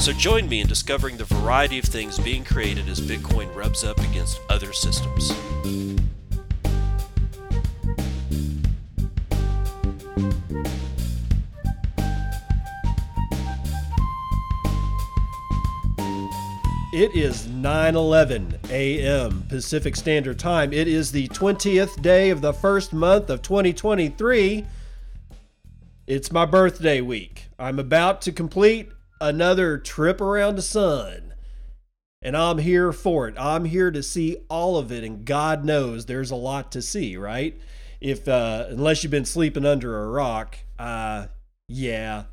So join me in discovering the variety of things being created as Bitcoin rubs up against other systems. It is 9:11 a.m. Pacific Standard Time. It is the 20th day of the first month of 2023. It's my birthday week. I'm about to complete another trip around the sun. And I'm here for it. I'm here to see all of it and God knows there's a lot to see, right? If uh unless you've been sleeping under a rock, uh yeah,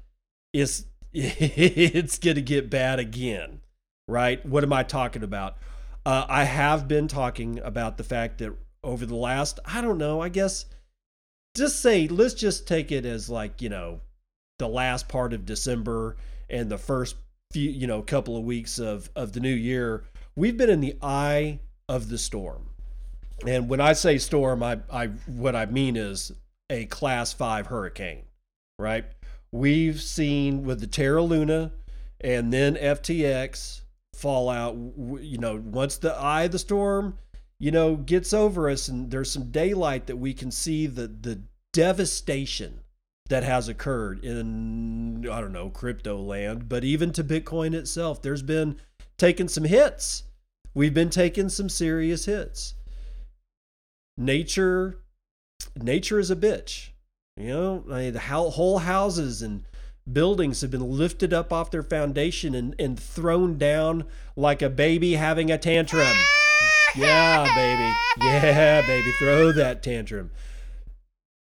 it's it's going to get bad again, right? What am I talking about? Uh, I have been talking about the fact that over the last, I don't know, I guess just say let's just take it as like you know the last part of december and the first few you know couple of weeks of of the new year we've been in the eye of the storm. And when i say storm i i what i mean is a class 5 hurricane right? We've seen with the terra luna and then ftx fallout you know once the eye of the storm you know, gets over us, and there's some daylight that we can see the the devastation that has occurred in I don't know crypto land, but even to Bitcoin itself, there's been taking some hits. We've been taking some serious hits. Nature, nature is a bitch. You know, I mean, the whole houses and buildings have been lifted up off their foundation and, and thrown down like a baby having a tantrum. Yeah, baby. Yeah, baby. Throw that tantrum.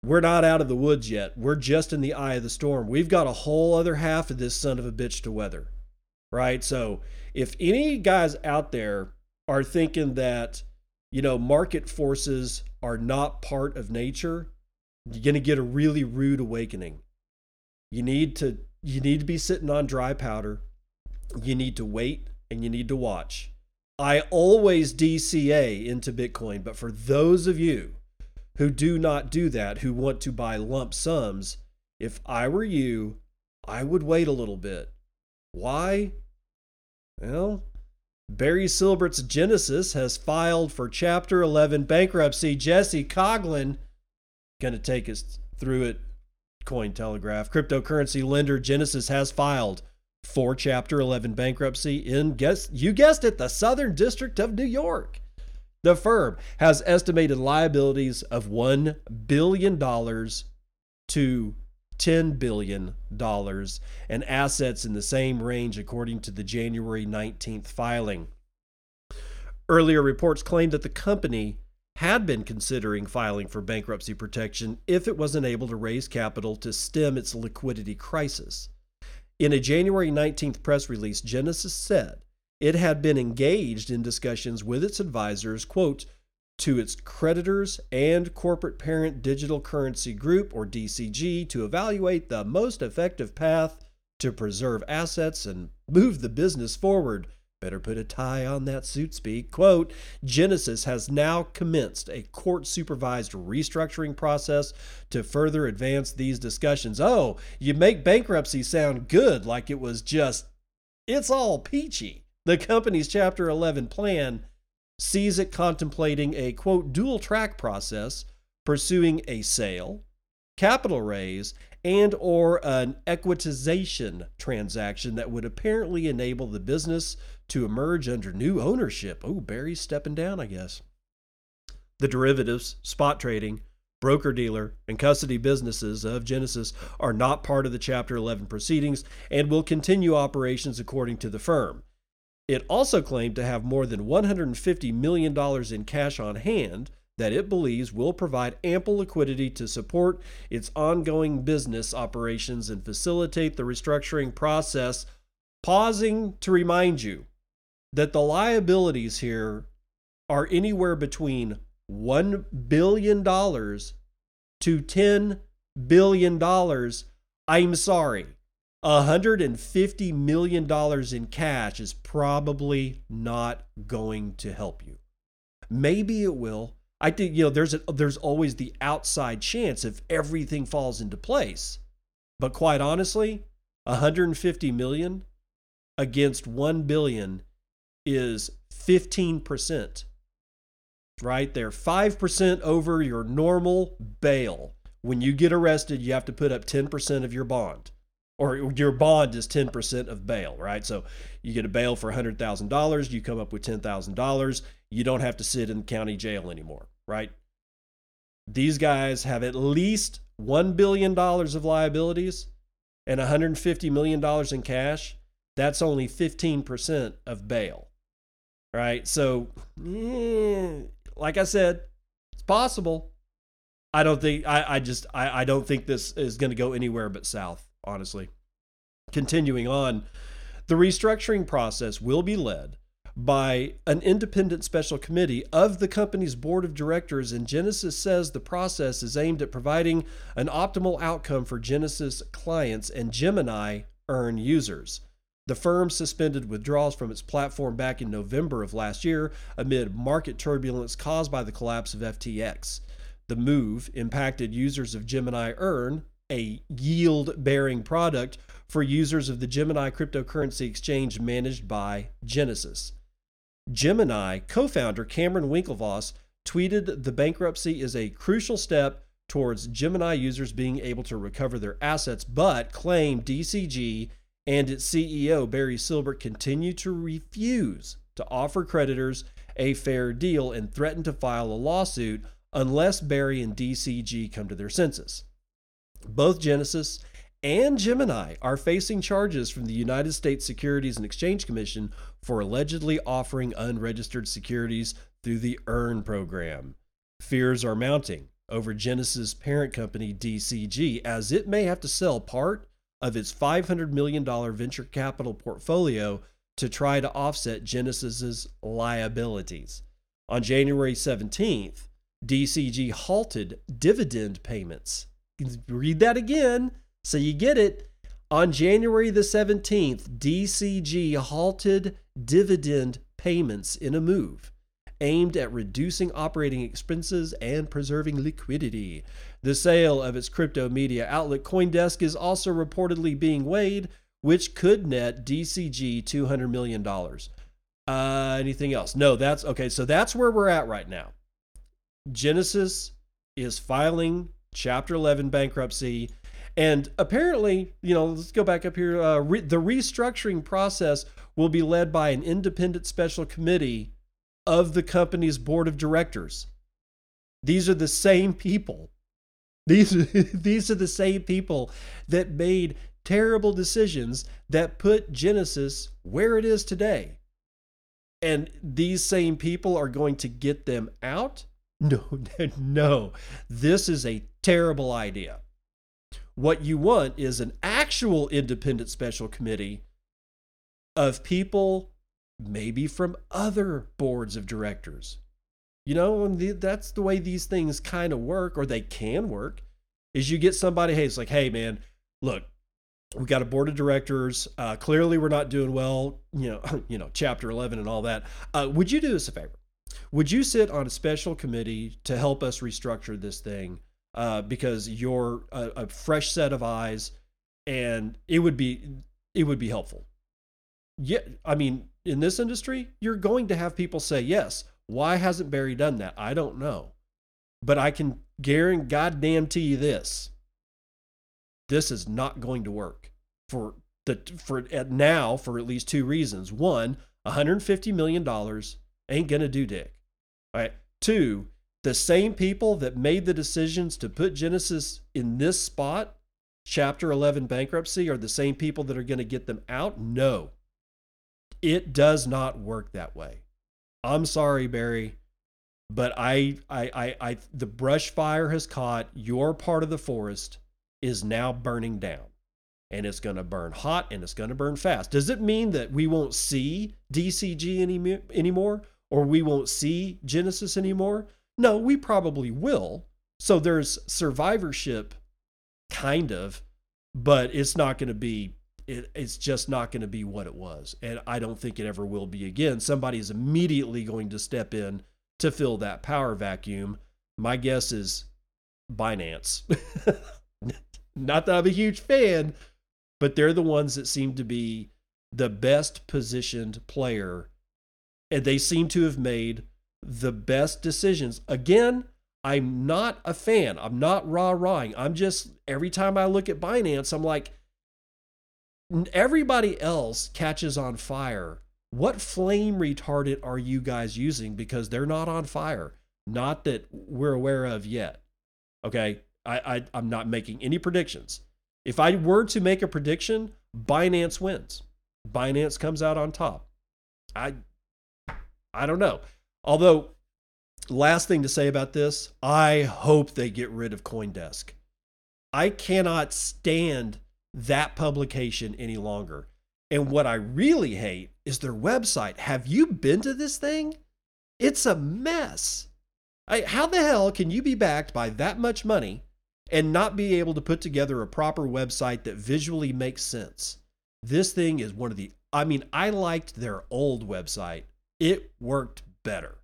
We're not out of the woods yet. We're just in the eye of the storm. We've got a whole other half of this son of a bitch to weather. Right? So, if any guys out there are thinking that, you know, market forces are not part of nature, you're going to get a really rude awakening. You need to you need to be sitting on dry powder. You need to wait and you need to watch I always DCA into Bitcoin, but for those of you who do not do that, who want to buy lump sums, if I were you, I would wait a little bit. Why? Well, Barry Silbert's Genesis has filed for Chapter 11 bankruptcy. Jesse Coghlan going to take us through it. Cointelegraph. Cryptocurrency lender Genesis has filed for Chapter 11 bankruptcy in, guess, you guessed it, the Southern District of New York. The firm has estimated liabilities of $1 billion to $10 billion and assets in the same range, according to the January 19th filing. Earlier reports claimed that the company had been considering filing for bankruptcy protection if it wasn't able to raise capital to stem its liquidity crisis. In a January 19th press release, Genesis said it had been engaged in discussions with its advisors, quote, to its creditors and corporate parent Digital Currency Group, or DCG, to evaluate the most effective path to preserve assets and move the business forward Better put a tie on that suit speak. Quote Genesis has now commenced a court supervised restructuring process to further advance these discussions. Oh, you make bankruptcy sound good like it was just, it's all peachy. The company's Chapter 11 plan sees it contemplating a quote dual track process, pursuing a sale, capital raise, and or an equitization transaction that would apparently enable the business to emerge under new ownership. Oh, Barry's stepping down, I guess. The derivatives, spot trading, broker dealer, and custody businesses of Genesis are not part of the Chapter 11 proceedings and will continue operations according to the firm. It also claimed to have more than $150 million in cash on hand that it believes will provide ample liquidity to support its ongoing business operations and facilitate the restructuring process. Pausing to remind you that the liabilities here are anywhere between $1 billion to $10 billion, I'm sorry. $150 million in cash is probably not going to help you. Maybe it will. I think you know there's a, there's always the outside chance if everything falls into place. But quite honestly, 150 million against 1 billion is 15%. Right there, 5% over your normal bail. When you get arrested, you have to put up 10% of your bond or your bond is 10% of bail, right? So you get a bail for $100,000, you come up with $10,000, you don't have to sit in county jail anymore, right? These guys have at least $1 billion of liabilities and $150 million in cash. That's only 15% of bail, right? So, eh, like I said, it's possible. I don't think, I, I just, I, I don't think this is going to go anywhere but south honestly. Continuing on, the restructuring process will be led by an independent special committee of the company's board of directors, and Genesis says the process is aimed at providing an optimal outcome for Genesis clients and Gemini Earn users. The firm suspended withdrawals from its platform back in November of last year amid market turbulence caused by the collapse of FTX. The move impacted users of Gemini Earn, a yield bearing product for users of the Gemini cryptocurrency exchange managed by Genesis. Gemini co founder Cameron Winklevoss tweeted the bankruptcy is a crucial step towards Gemini users being able to recover their assets, but claimed DCG and its CEO Barry Silbert continue to refuse to offer creditors a fair deal and threaten to file a lawsuit unless Barry and DCG come to their senses. Both Genesis and Gemini are facing charges from the United States Securities and Exchange Commission for allegedly offering unregistered securities through the EARN program. Fears are mounting over Genesis' parent company DCG as it may have to sell part of its $500 million venture capital portfolio to try to offset Genesis's liabilities. On January 17th, DCG halted dividend payments read that again so you get it. On January the 17th, DCG halted dividend payments in a move aimed at reducing operating expenses and preserving liquidity. The sale of its crypto media outlet Coindesk is also reportedly being weighed, which could net DCG $200 million. Uh, anything else? No, that's okay. So that's where we're at right now. Genesis is filing Chapter 11 bankruptcy. And apparently, you know, let's go back up here. Uh, re- the restructuring process will be led by an independent special committee of the company's board of directors. These are the same people. These, these are the same people that made terrible decisions that put Genesis where it is today. And these same people are going to get them out? No, no. This is a terrible idea. What you want is an actual independent special committee of people, maybe from other boards of directors. You know, that's the way these things kind of work, or they can work. Is you get somebody, hey, it's like, hey, man, look, we got a board of directors. Uh, clearly, we're not doing well. You know, you know, Chapter Eleven and all that. Uh, would you do us a favor? Would you sit on a special committee to help us restructure this thing? Uh, because you're a, a fresh set of eyes, and it would be it would be helpful. Yeah, I mean, in this industry, you're going to have people say yes. Why hasn't Barry done that? I don't know, but I can guarantee, goddamn to you this: this is not going to work for the for at now for at least two reasons. One, 150 million dollars ain't gonna do dick. All right. Two, the same people that made the decisions to put Genesis in this spot, Chapter 11 bankruptcy, are the same people that are going to get them out? No. It does not work that way. I'm sorry, Barry, but I, I, I, I, the brush fire has caught. Your part of the forest is now burning down. and it's going to burn hot and it's going to burn fast. Does it mean that we won't see DCG any, anymore or we won't see Genesis anymore? No, we probably will. So there's survivorship, kind of, but it's not going to be. It, it's just not going to be what it was, and I don't think it ever will be again. Somebody is immediately going to step in to fill that power vacuum. My guess is Binance. not that I'm a huge fan, but they're the ones that seem to be the best positioned player. And they seem to have made the best decisions. Again, I'm not a fan. I'm not rah rahing. I'm just, every time I look at Binance, I'm like, everybody else catches on fire. What flame retardant are you guys using? Because they're not on fire. Not that we're aware of yet. Okay. I, I, I'm not making any predictions. If I were to make a prediction, Binance wins. Binance comes out on top. I I don't know. Although last thing to say about this, I hope they get rid of CoinDesk. I cannot stand that publication any longer. And what I really hate is their website. Have you been to this thing? It's a mess. I, how the hell can you be backed by that much money and not be able to put together a proper website that visually makes sense. This thing is one of the, I mean, I liked their old website, it worked better.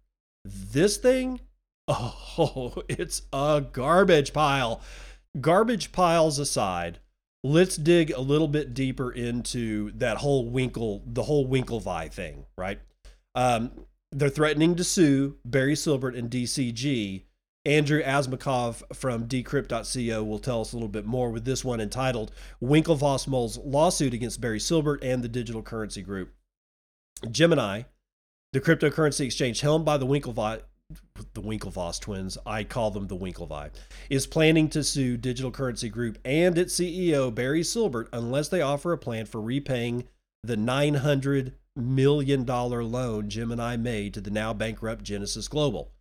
This thing, oh, it's a garbage pile. Garbage piles aside, let's dig a little bit deeper into that whole Winkle, the whole Winklevi thing, right? Um, they're threatening to sue Barry Silbert and DCG Andrew Asmakov from decrypt.co will tell us a little bit more with this one entitled Winklevoss Moll's lawsuit against Barry Silbert and the digital currency group. Gemini, the cryptocurrency exchange helmed by the Winklevoss, the Winklevoss twins, I call them the Winklevi, is planning to sue Digital Currency Group and its CEO Barry Silbert unless they offer a plan for repaying the $900 million loan Gemini made to the now bankrupt Genesis Global.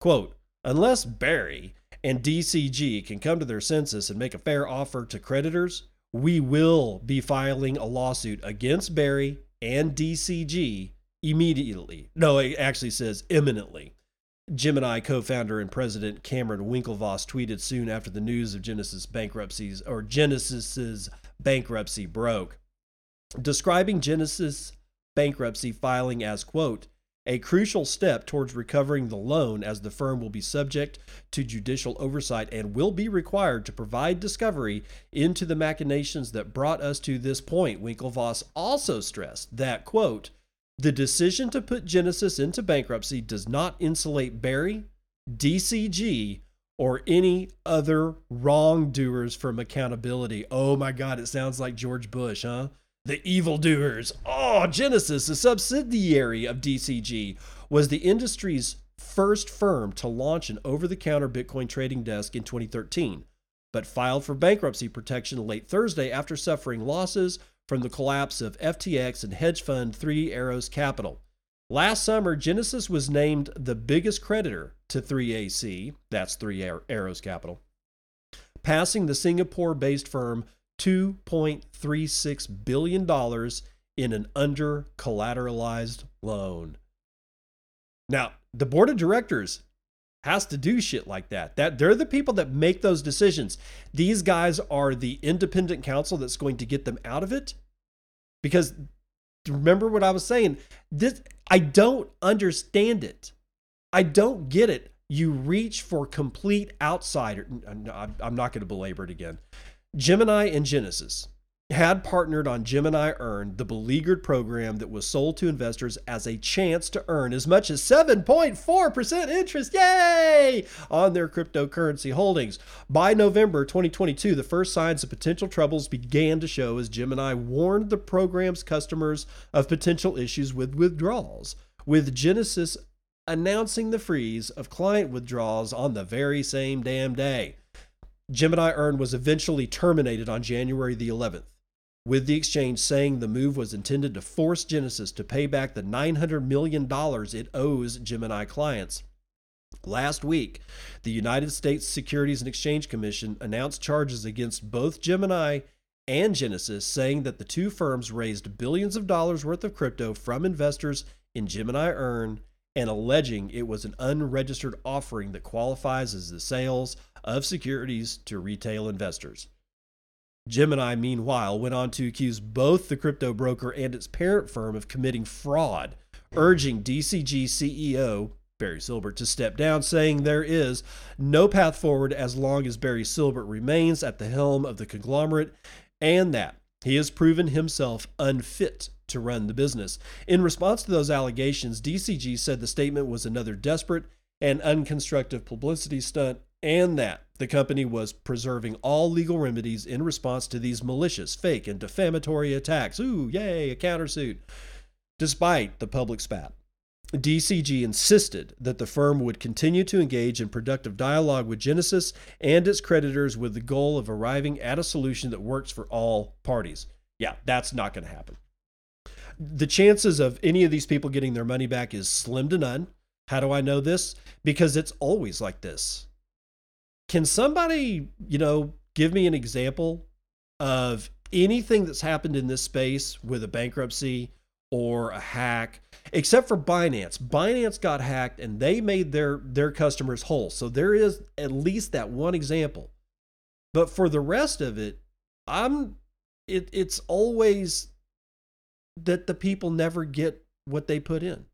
Quote, Unless Barry and DCG can come to their senses and make a fair offer to creditors, we will be filing a lawsuit against Barry and DCG immediately. No, it actually says imminently. Gemini co founder and president Cameron Winklevoss tweeted soon after the news of Genesis bankruptcies or Genesis's bankruptcy broke, describing Genesis bankruptcy filing as quote a crucial step towards recovering the loan as the firm will be subject to judicial oversight and will be required to provide discovery into the machinations that brought us to this point. Winklevoss also stressed that, quote, the decision to put Genesis into bankruptcy does not insulate Barry, DCG, or any other wrongdoers from accountability. Oh my God, it sounds like George Bush, huh? The evildoers. Oh, Genesis, a subsidiary of DCG, was the industry's first firm to launch an over the counter Bitcoin trading desk in 2013, but filed for bankruptcy protection late Thursday after suffering losses from the collapse of FTX and hedge fund Three Arrows Capital. Last summer, Genesis was named the biggest creditor to 3AC, that's Three Arrows Capital, passing the Singapore based firm $2.36 billion in an under collateralized loan. Now, the board of directors has to do shit like that. That they're the people that make those decisions. These guys are the independent counsel that's going to get them out of it. Because remember what I was saying, this I don't understand it. I don't get it. You reach for complete outsider. I'm not going to belabor it again. Gemini and Genesis had partnered on Gemini Earn, the beleaguered program that was sold to investors as a chance to earn as much as 7.4% interest, yay, on their cryptocurrency holdings. By November 2022, the first signs of potential troubles began to show as Gemini warned the program's customers of potential issues with withdrawals, with Genesis announcing the freeze of client withdrawals on the very same damn day. Gemini Earn was eventually terminated on January the 11th, with the exchange saying the move was intended to force Genesis to pay back the $900 million it owes Gemini clients. Last week, the United States Securities and Exchange Commission announced charges against both Gemini and Genesis, saying that the two firms raised billions of dollars worth of crypto from investors in Gemini Earn and alleging it was an unregistered offering that qualifies as the sales of securities to retail investors. Gemini, meanwhile, went on to accuse both the crypto broker and its parent firm of committing fraud, urging DCG CEO Barry Silbert to step down, saying there is no path forward as long as Barry Silbert remains at the helm of the conglomerate and that he has proven himself unfit to run the business. In response to those allegations, DCG said the statement was another desperate and unconstructive publicity stunt and that the company was preserving all legal remedies in response to these malicious, fake, and defamatory attacks. Ooh, yay, a countersuit. Despite the public spat, DCG insisted that the firm would continue to engage in productive dialogue with Genesis and its creditors with the goal of arriving at a solution that works for all parties. Yeah, that's not going to happen. The chances of any of these people getting their money back is slim to none. How do I know this? Because it's always like this. Can somebody, you know, give me an example of anything that's happened in this space with a bankruptcy or a hack, except for Binance. Binance got hacked and they made their their customers whole. So there is at least that one example. But for the rest of it, I'm it it's always that the people never get what they put in.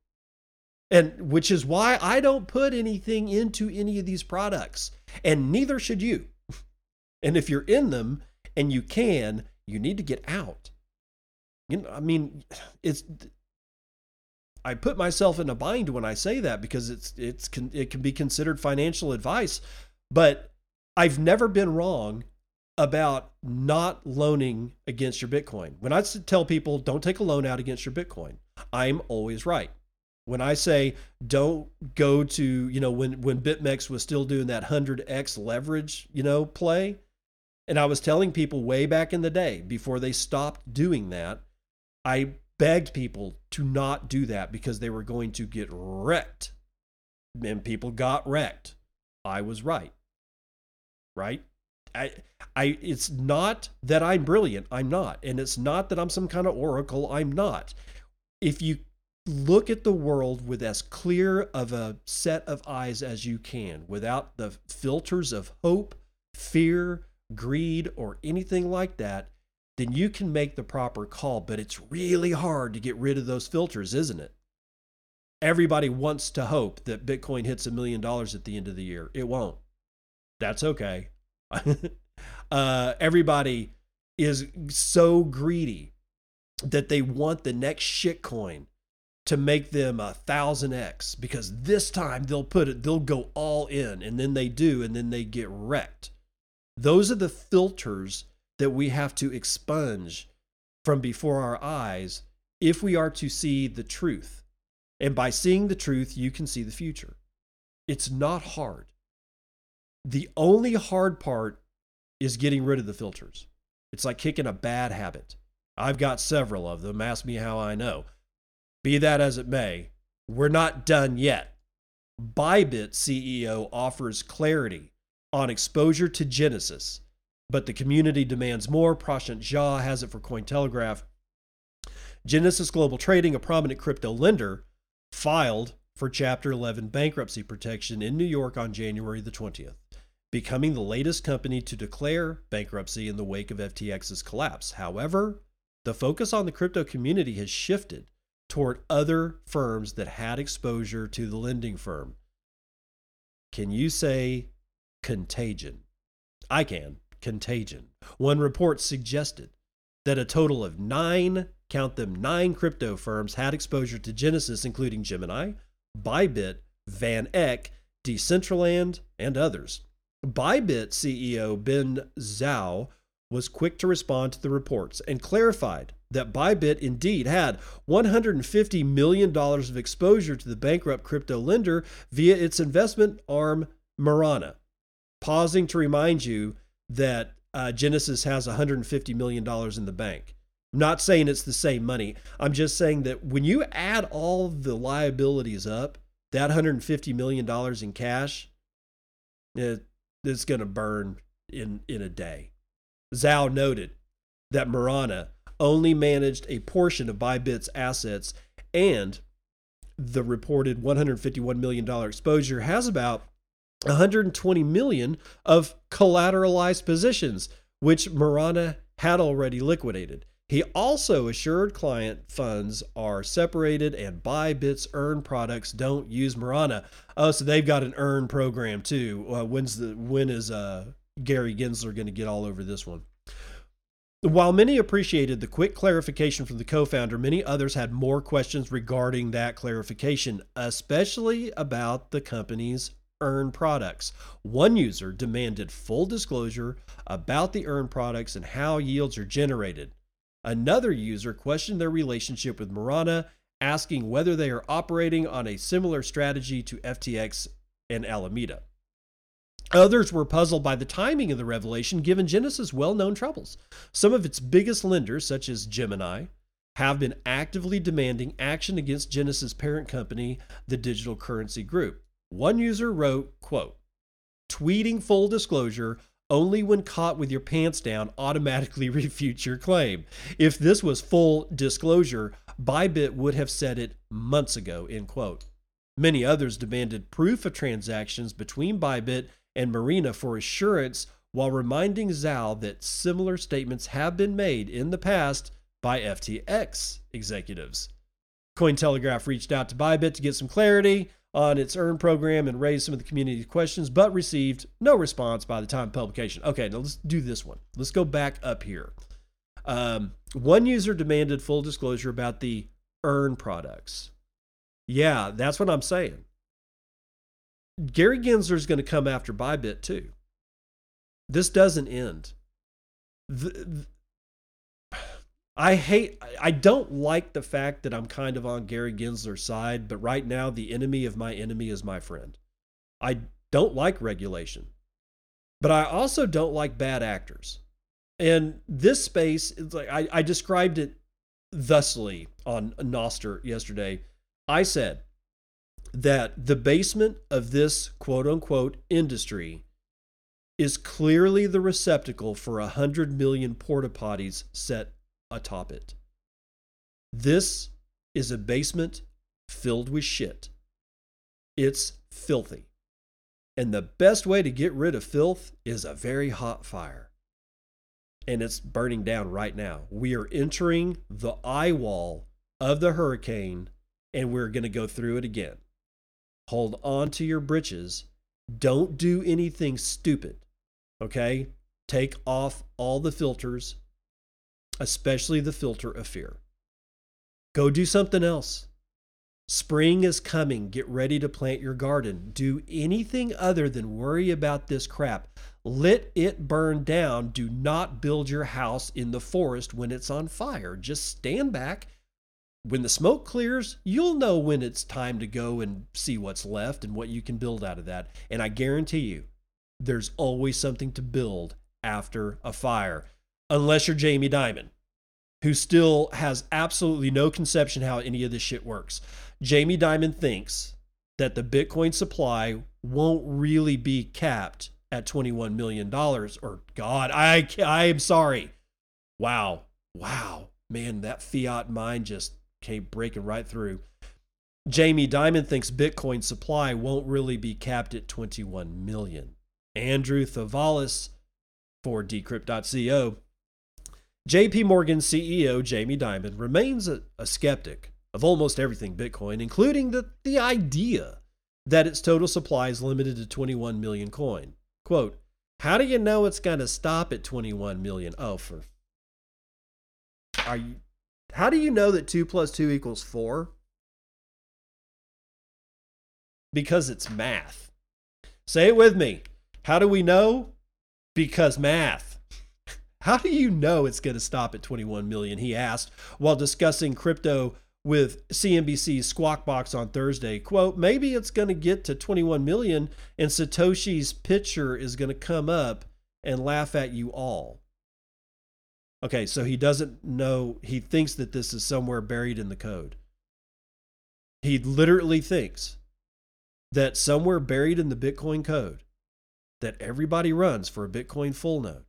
And which is why I don't put anything into any of these products. And neither should you. And if you're in them and you can, you need to get out. You know, I mean, it's I put myself in a bind when I say that because it's it's it can be considered financial advice, but I've never been wrong about not loaning against your Bitcoin. When I tell people don't take a loan out against your Bitcoin, I'm always right when I say don't go to, you know, when when BitMEX was still doing that 100x leverage, you know, play, and I was telling people way back in the day before they stopped doing that, I begged people to not do that because they were going to get wrecked. And people got wrecked. I was right. Right? I I it's not that I'm brilliant. I'm not. And it's not that I'm some kind of oracle. I'm not. If you look at the world with as clear of a set of eyes as you can without the filters of hope, fear, greed, or anything like that, then you can make the proper call. But it's really hard to get rid of those filters, isn't it? Everybody wants to hope that Bitcoin hits a million dollars at the end of the year. It won't. That's okay. uh, everybody is so greedy that they want the next shitcoin to make them a thousand X because this time they'll put it, they'll go all in and then they do and then they get wrecked. Those are the filters that we have to expunge from before our eyes if we are to see the truth. And by seeing the truth, you can see the future. It's not hard. The only hard part is getting rid of the filters. It's like kicking a bad habit. I've got several of them. Ask me how I know. Be that as it may, we're not done yet. Bybit CEO offers clarity on exposure to Genesis, but the community demands more. Prashant Jha has it for Cointelegraph. Genesis Global Trading, a prominent crypto lender, filed for Chapter 11 bankruptcy protection in New York on January the 20th, becoming the latest company to declare bankruptcy in the wake of FTX's collapse. However, the focus on the crypto community has shifted toward other firms that had exposure to the lending firm. Can you say contagion? I can. Contagion. One report suggested that a total of nine, count them, nine crypto firms had exposure to Genesis, including Gemini, Bybit, Van Eck, Decentraland, and others. Bybit CEO Ben Zhou was quick to respond to the reports and clarified that Bybit indeed had $150 million of exposure to the bankrupt crypto lender via its investment arm, Mirana. Pausing to remind you that uh, Genesis has $150 million in the bank. I'm not saying it's the same money. I'm just saying that when you add all the liabilities up, that $150 million in cash, it, it's going to burn in, in a day. Zhou noted that Mirana only managed a portion of Bybit's assets and the reported $151 million exposure has about 120 million of collateralized positions, which Mirana had already liquidated. He also assured client funds are separated and Bybit's earn products don't use Mirana. Oh, so they've got an earn program too. Uh, when's the when is uh, Gary Gensler going to get all over this one? While many appreciated the quick clarification from the co founder, many others had more questions regarding that clarification, especially about the company's earn products. One user demanded full disclosure about the earn products and how yields are generated. Another user questioned their relationship with Mirana, asking whether they are operating on a similar strategy to FTX and Alameda. Others were puzzled by the timing of the revelation given Genesis' well known troubles. Some of its biggest lenders, such as Gemini, have been actively demanding action against Genesis' parent company, the Digital Currency Group. One user wrote, quote, tweeting full disclosure only when caught with your pants down automatically refutes your claim. If this was full disclosure, Bybit would have said it months ago, end quote. Many others demanded proof of transactions between Bybit and Mirana for assurance while reminding Zhou that similar statements have been made in the past by FTX executives. Cointelegraph reached out to Bybit to get some clarity on its earn program and raised some of the community questions, but received no response by the time of publication. Okay, now let's do this one. Let's go back up here. Um, one user demanded full disclosure about the earn products. Yeah, that's what I'm saying. Gary Gensler is going to come after Bybit too. This doesn't end. The, the, I hate, I don't like the fact that I'm kind of on Gary Gensler's side, but right now the enemy of my enemy is my friend. I don't like regulation, but I also don't like bad actors. And this space, it's like I, I described it thusly on Nostr yesterday. I said, that the basement of this quote unquote industry is clearly the receptacle for a hundred million porta potties set atop it. This is a basement filled with shit. It's filthy. And the best way to get rid of filth is a very hot fire. And it's burning down right now. We are entering the eye wall of the hurricane, and we're going to go through it again. Hold on to your britches. Don't do anything stupid. Okay? Take off all the filters, especially the filter of fear. Go do something else. Spring is coming. Get ready to plant your garden. Do anything other than worry about this crap. Let it burn down. Do not build your house in the forest when it's on fire. Just stand back when the smoke clears, you'll know when it's time to go and see what's left and what you can build out of that. And I guarantee you, there's always something to build after a fire, unless you're Jamie Dimon, who still has absolutely no conception how any of this shit works. Jamie Dimon thinks that the Bitcoin supply won't really be capped at $21 million. Or, God, I, I am sorry. Wow. Wow. Man, that fiat mind just came breaking right through. Jamie Dimon thinks Bitcoin supply won't really be capped at 21 million. Andrew Throuvalas for Decrypt.co. JP Morgan CEO Jamie Dimon remains a, a skeptic of almost everything Bitcoin, including the, the idea that its total supply is limited to 21 million coin. Quote, how do you know it's going to stop at 21 million? Oh, for. Are you how do you know that 2 plus 2 equals 4? Because it's math. Say it with me. How do we know? Because math. How do you know it's going to stop at 21 million? He asked while discussing crypto with CNBC's Squawk Box on Thursday. Quote, maybe it's going to get to 21 million and Satoshi's picture is going to come up and laugh at you all. Okay, so he doesn't know, he thinks that this is somewhere buried in the code. He literally thinks that somewhere buried in the Bitcoin code that everybody runs for a Bitcoin full node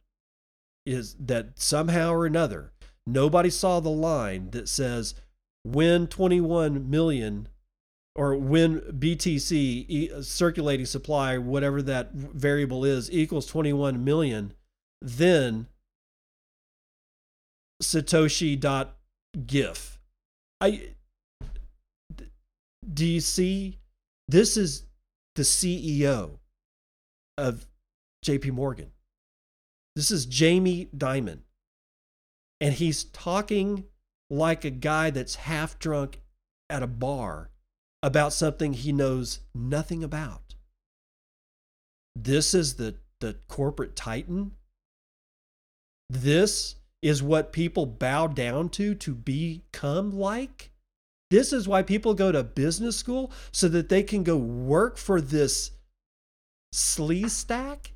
is that somehow or another nobody saw the line that says when 21 million or when BTC circulating supply whatever that variable is equals 21 million then satoshi dot gif i do you see this is the CEO of JP Morgan. This is Jamie Dimon. And he's talking like a guy that's half drunk at a bar about something he knows nothing about. This is the, the corporate titan. This is what people bow down to to become like. This is why people go to business school so that they can go work for this sleaze stack.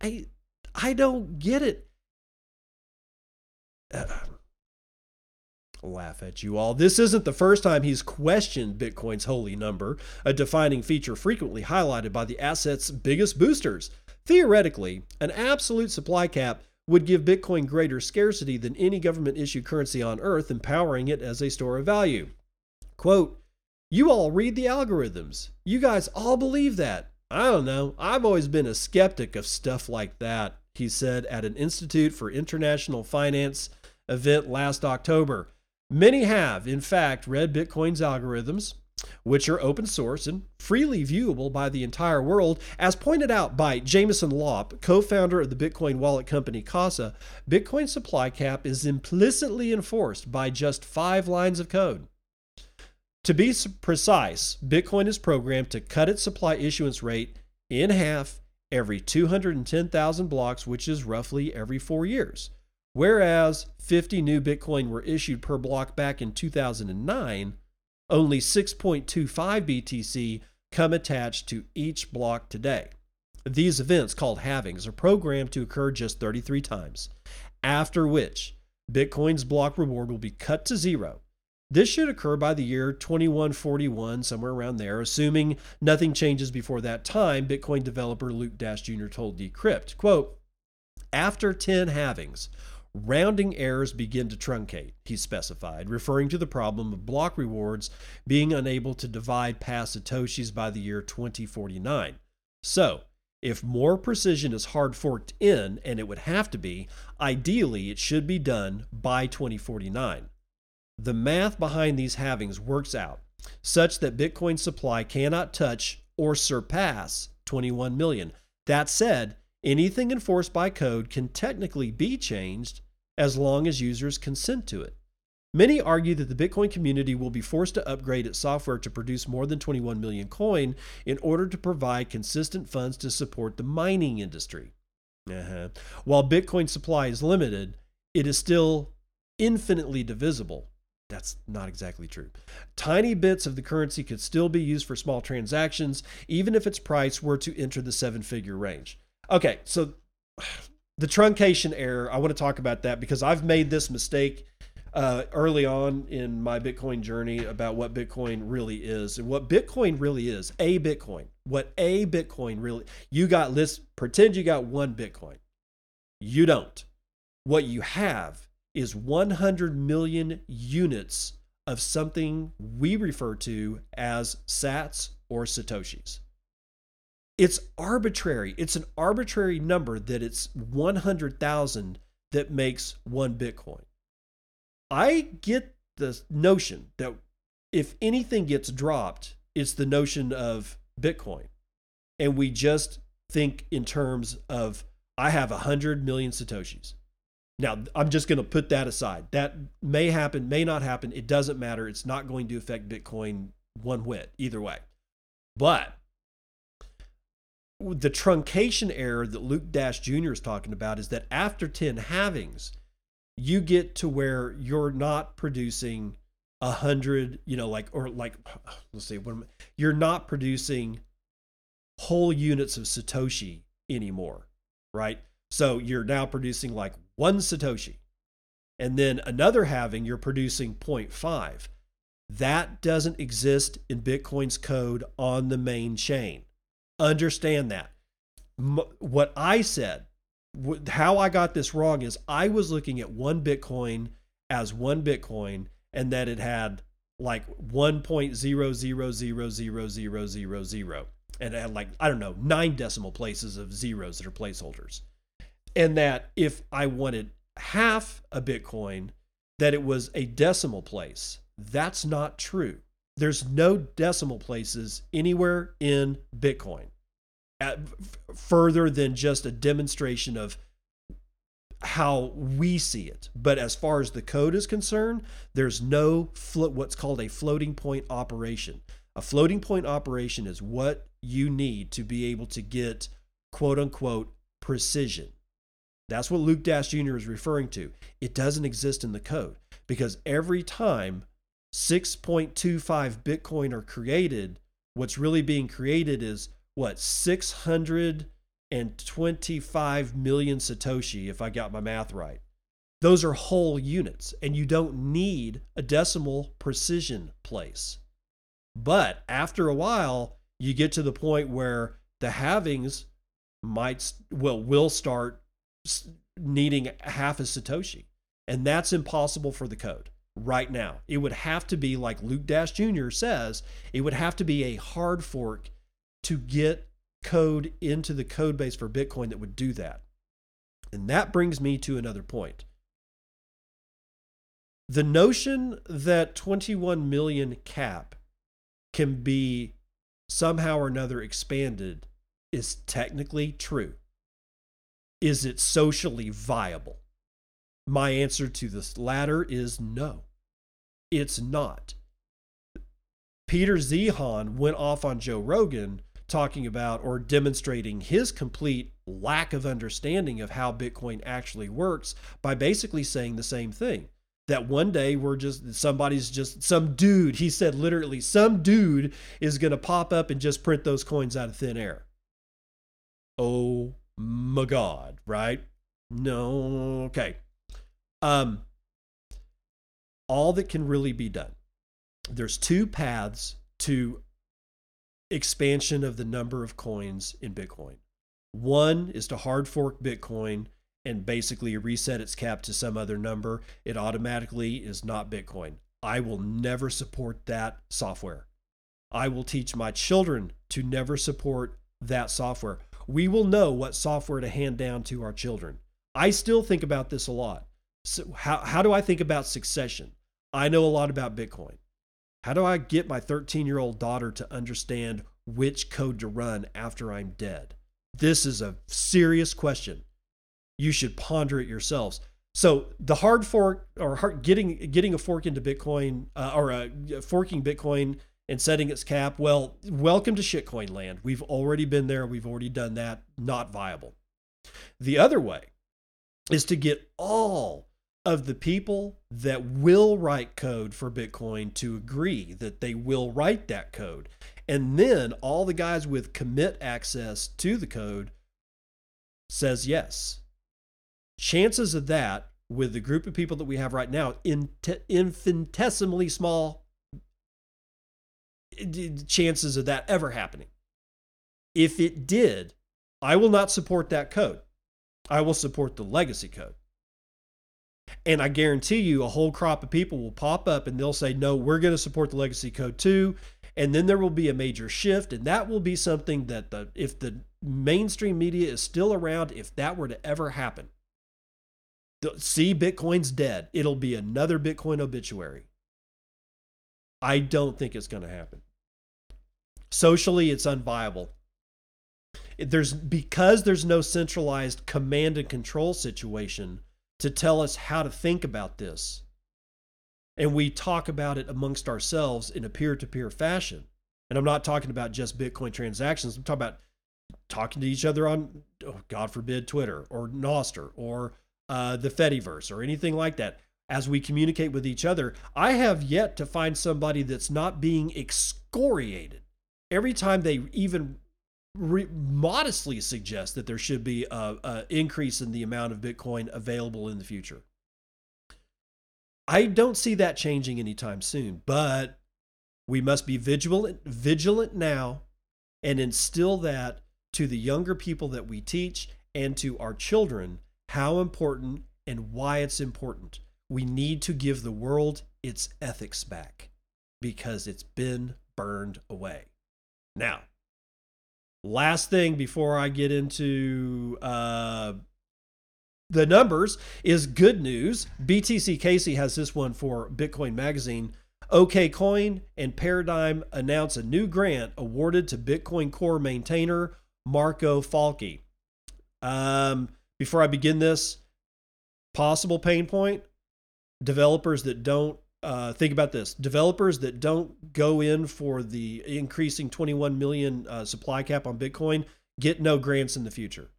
I I don't get it. Uh, laugh at you all. This isn't the first time he's questioned Bitcoin's holy number, a defining feature frequently highlighted by the asset's biggest boosters. Theoretically, an absolute supply cap would give Bitcoin greater scarcity than any government issued currency on earth, empowering it as a store of value. Quote, You all read the algorithms. You guys all believe that. I don't know. I've always been a skeptic of stuff like that, he said at an Institute for International Finance event last October. Many have, in fact, read Bitcoin's algorithms, which are open source and freely viewable by the entire world. As pointed out by Jameson Lopp, co founder of the Bitcoin wallet company Casa, Bitcoin supply cap is implicitly enforced by just five lines of code. To be precise, Bitcoin is programmed to cut its supply issuance rate in half every 210,000 blocks, which is roughly every four years. Whereas 50 new Bitcoin were issued per block back in 2009, only 6.25 BTC come attached to each block today. These events, called halvings, are programmed to occur just 33 times, after which Bitcoin's block reward will be cut to zero this should occur by the year 2141, somewhere around there, assuming nothing changes before that time, Bitcoin developer Luke Dash Jr. told Decrypt. Quote, after 10 halvings, rounding errors begin to truncate, he specified, referring to the problem of block rewards being unable to divide past Satoshis by the year 2049. So, if more precision is hard forked in, and it would have to be, ideally it should be done by 2049. The math behind these halvings works out such that Bitcoin supply cannot touch or surpass 21 million. That said, anything enforced by code can technically be changed as long as users consent to it. Many argue that the Bitcoin community will be forced to upgrade its software to produce more than 21 million coin in order to provide consistent funds to support the mining industry. Uh-huh. While Bitcoin supply is limited, it is still infinitely divisible. That's not exactly true. Tiny bits of the currency could still be used for small transactions, even if its price were to enter the seven figure range. Okay, so the truncation error, I want to talk about that because I've made this mistake uh, early on in my Bitcoin journey about what Bitcoin really is. And what Bitcoin really is, a Bitcoin, what a Bitcoin really, you got list, pretend you got one Bitcoin. You don't. What you have is 100 million units of something we refer to as sats or satoshis. It's arbitrary. It's an arbitrary number that it's 100,000 that makes one Bitcoin. I get the notion that if anything gets dropped, it's the notion of Bitcoin. And we just think in terms of I have 100 million Satoshis. Now, I'm just going to put that aside. That may happen, may not happen. It doesn't matter. It's not going to affect Bitcoin one whit, either way. But the truncation error that Luke Dash Jr. is talking about is that after 10 halvings, you get to where you're not producing a hundred, you know, like, or like, let's see, what am, you're not producing whole units of Satoshi anymore, right? So you're now producing like one Satoshi. And then another halving, you're producing 0.5. That doesn't exist in Bitcoin's code on the main chain. Understand that. What I said how I got this wrong is I was looking at one Bitcoin as one Bitcoin and that it had like 1.0000000 and it had like I don't know nine decimal places of zeros that are placeholders, and that if I wanted half a Bitcoin, that it was a decimal place. That's not true. There's no decimal places anywhere in Bitcoin, at, further than just a demonstration of how we see it. But as far as the code is concerned, there's no flo- what's called a floating point operation. A floating point operation is what you need to be able to get quote unquote precision. That's what Luke Dash Jr. is referring to. It doesn't exist in the code because every time 6.25 Bitcoin are created, what's really being created is what 625 million Satoshi, if I got my math right. Those are whole units, and you don't need a decimal precision place. But after a while, you get to the point where the halvings might, well, will start needing half a Satoshi. And that's impossible for the code right now. It would have to be, like Luke Dash Jr. says, it would have to be a hard fork to get code into the code base for Bitcoin that would do that. And that brings me to another point. The notion that 21 million cap can be somehow or another expanded is technically true. Is it socially viable? My answer to this latter is no. It's not. Peter Zeihan went off on Joe Rogan talking about or demonstrating his complete lack of understanding of how Bitcoin actually works by basically saying the same thing. That one day we're just, somebody's just, some dude, he said literally, some dude is going to pop up and just print those coins out of thin air. Oh my God, right? No, okay. Um, all that can really be done. There's two paths to expansion of the number of coins in Bitcoin. One is to hard fork Bitcoin and basically reset its cap to some other number. It automatically is not Bitcoin. I will never support that software. I will teach my children to never support that software. We will know what software to hand down to our children. I still think about this a lot. So how, how do I think about succession? I know a lot about Bitcoin. How do I get my 13 year old daughter to understand which code to run after I'm dead? This is a serious question. You should ponder it yourselves. So the hard fork or hard, getting getting a fork into Bitcoin uh, or uh, forking Bitcoin and setting its cap. Well, welcome to shitcoin land. We've already been there. We've already done that. Not viable. The other way is to get all of the people that will write code for Bitcoin to agree that they will write that code. And then all the guys with commit access to the code says yes. Chances of that with the group of people that we have right now, in infinitesimally small eh, chances of that ever happening. If it did, I will not support that code. I will support the legacy code. And I guarantee you, a whole crop of people will pop up and they'll say, no, we're going to support the legacy code too. And then there will be a major shift. And that will be something that the, if the mainstream media is still around, if that were to ever happen, see, Bitcoin's dead. It'll be another Bitcoin obituary. I don't think it's going to happen. Socially, it's unviable. There's because there's no centralized command and control situation to tell us how to think about this. And we talk about it amongst ourselves in a peer to peer fashion. And I'm not talking about just Bitcoin transactions. I'm talking about talking to each other on, oh, God forbid, Twitter or Nostr or uh, the Fediverse or anything like that. As we communicate with each other, I have yet to find somebody that's not being excoriated every time they even re- modestly suggest that there should be a, a increase in the amount of Bitcoin available in the future. I don't see that changing anytime soon, but we must be vigilant vigilant now and instill that to the younger people that we teach and to our children how important and why it's important. We need to give the world its ethics back because it's been burned away. Now, last thing before I get into uh, the numbers is good news. BTC Casey has this one for Bitcoin Magazine. OKCoin and Paradigm announce a new grant awarded to Bitcoin Core maintainer Marco Falke. Um, before I begin this, possible pain point developers that don't uh, think about this. Developers that don't go in for the increasing 21 million uh, supply cap on bitcoin get no grants in the future.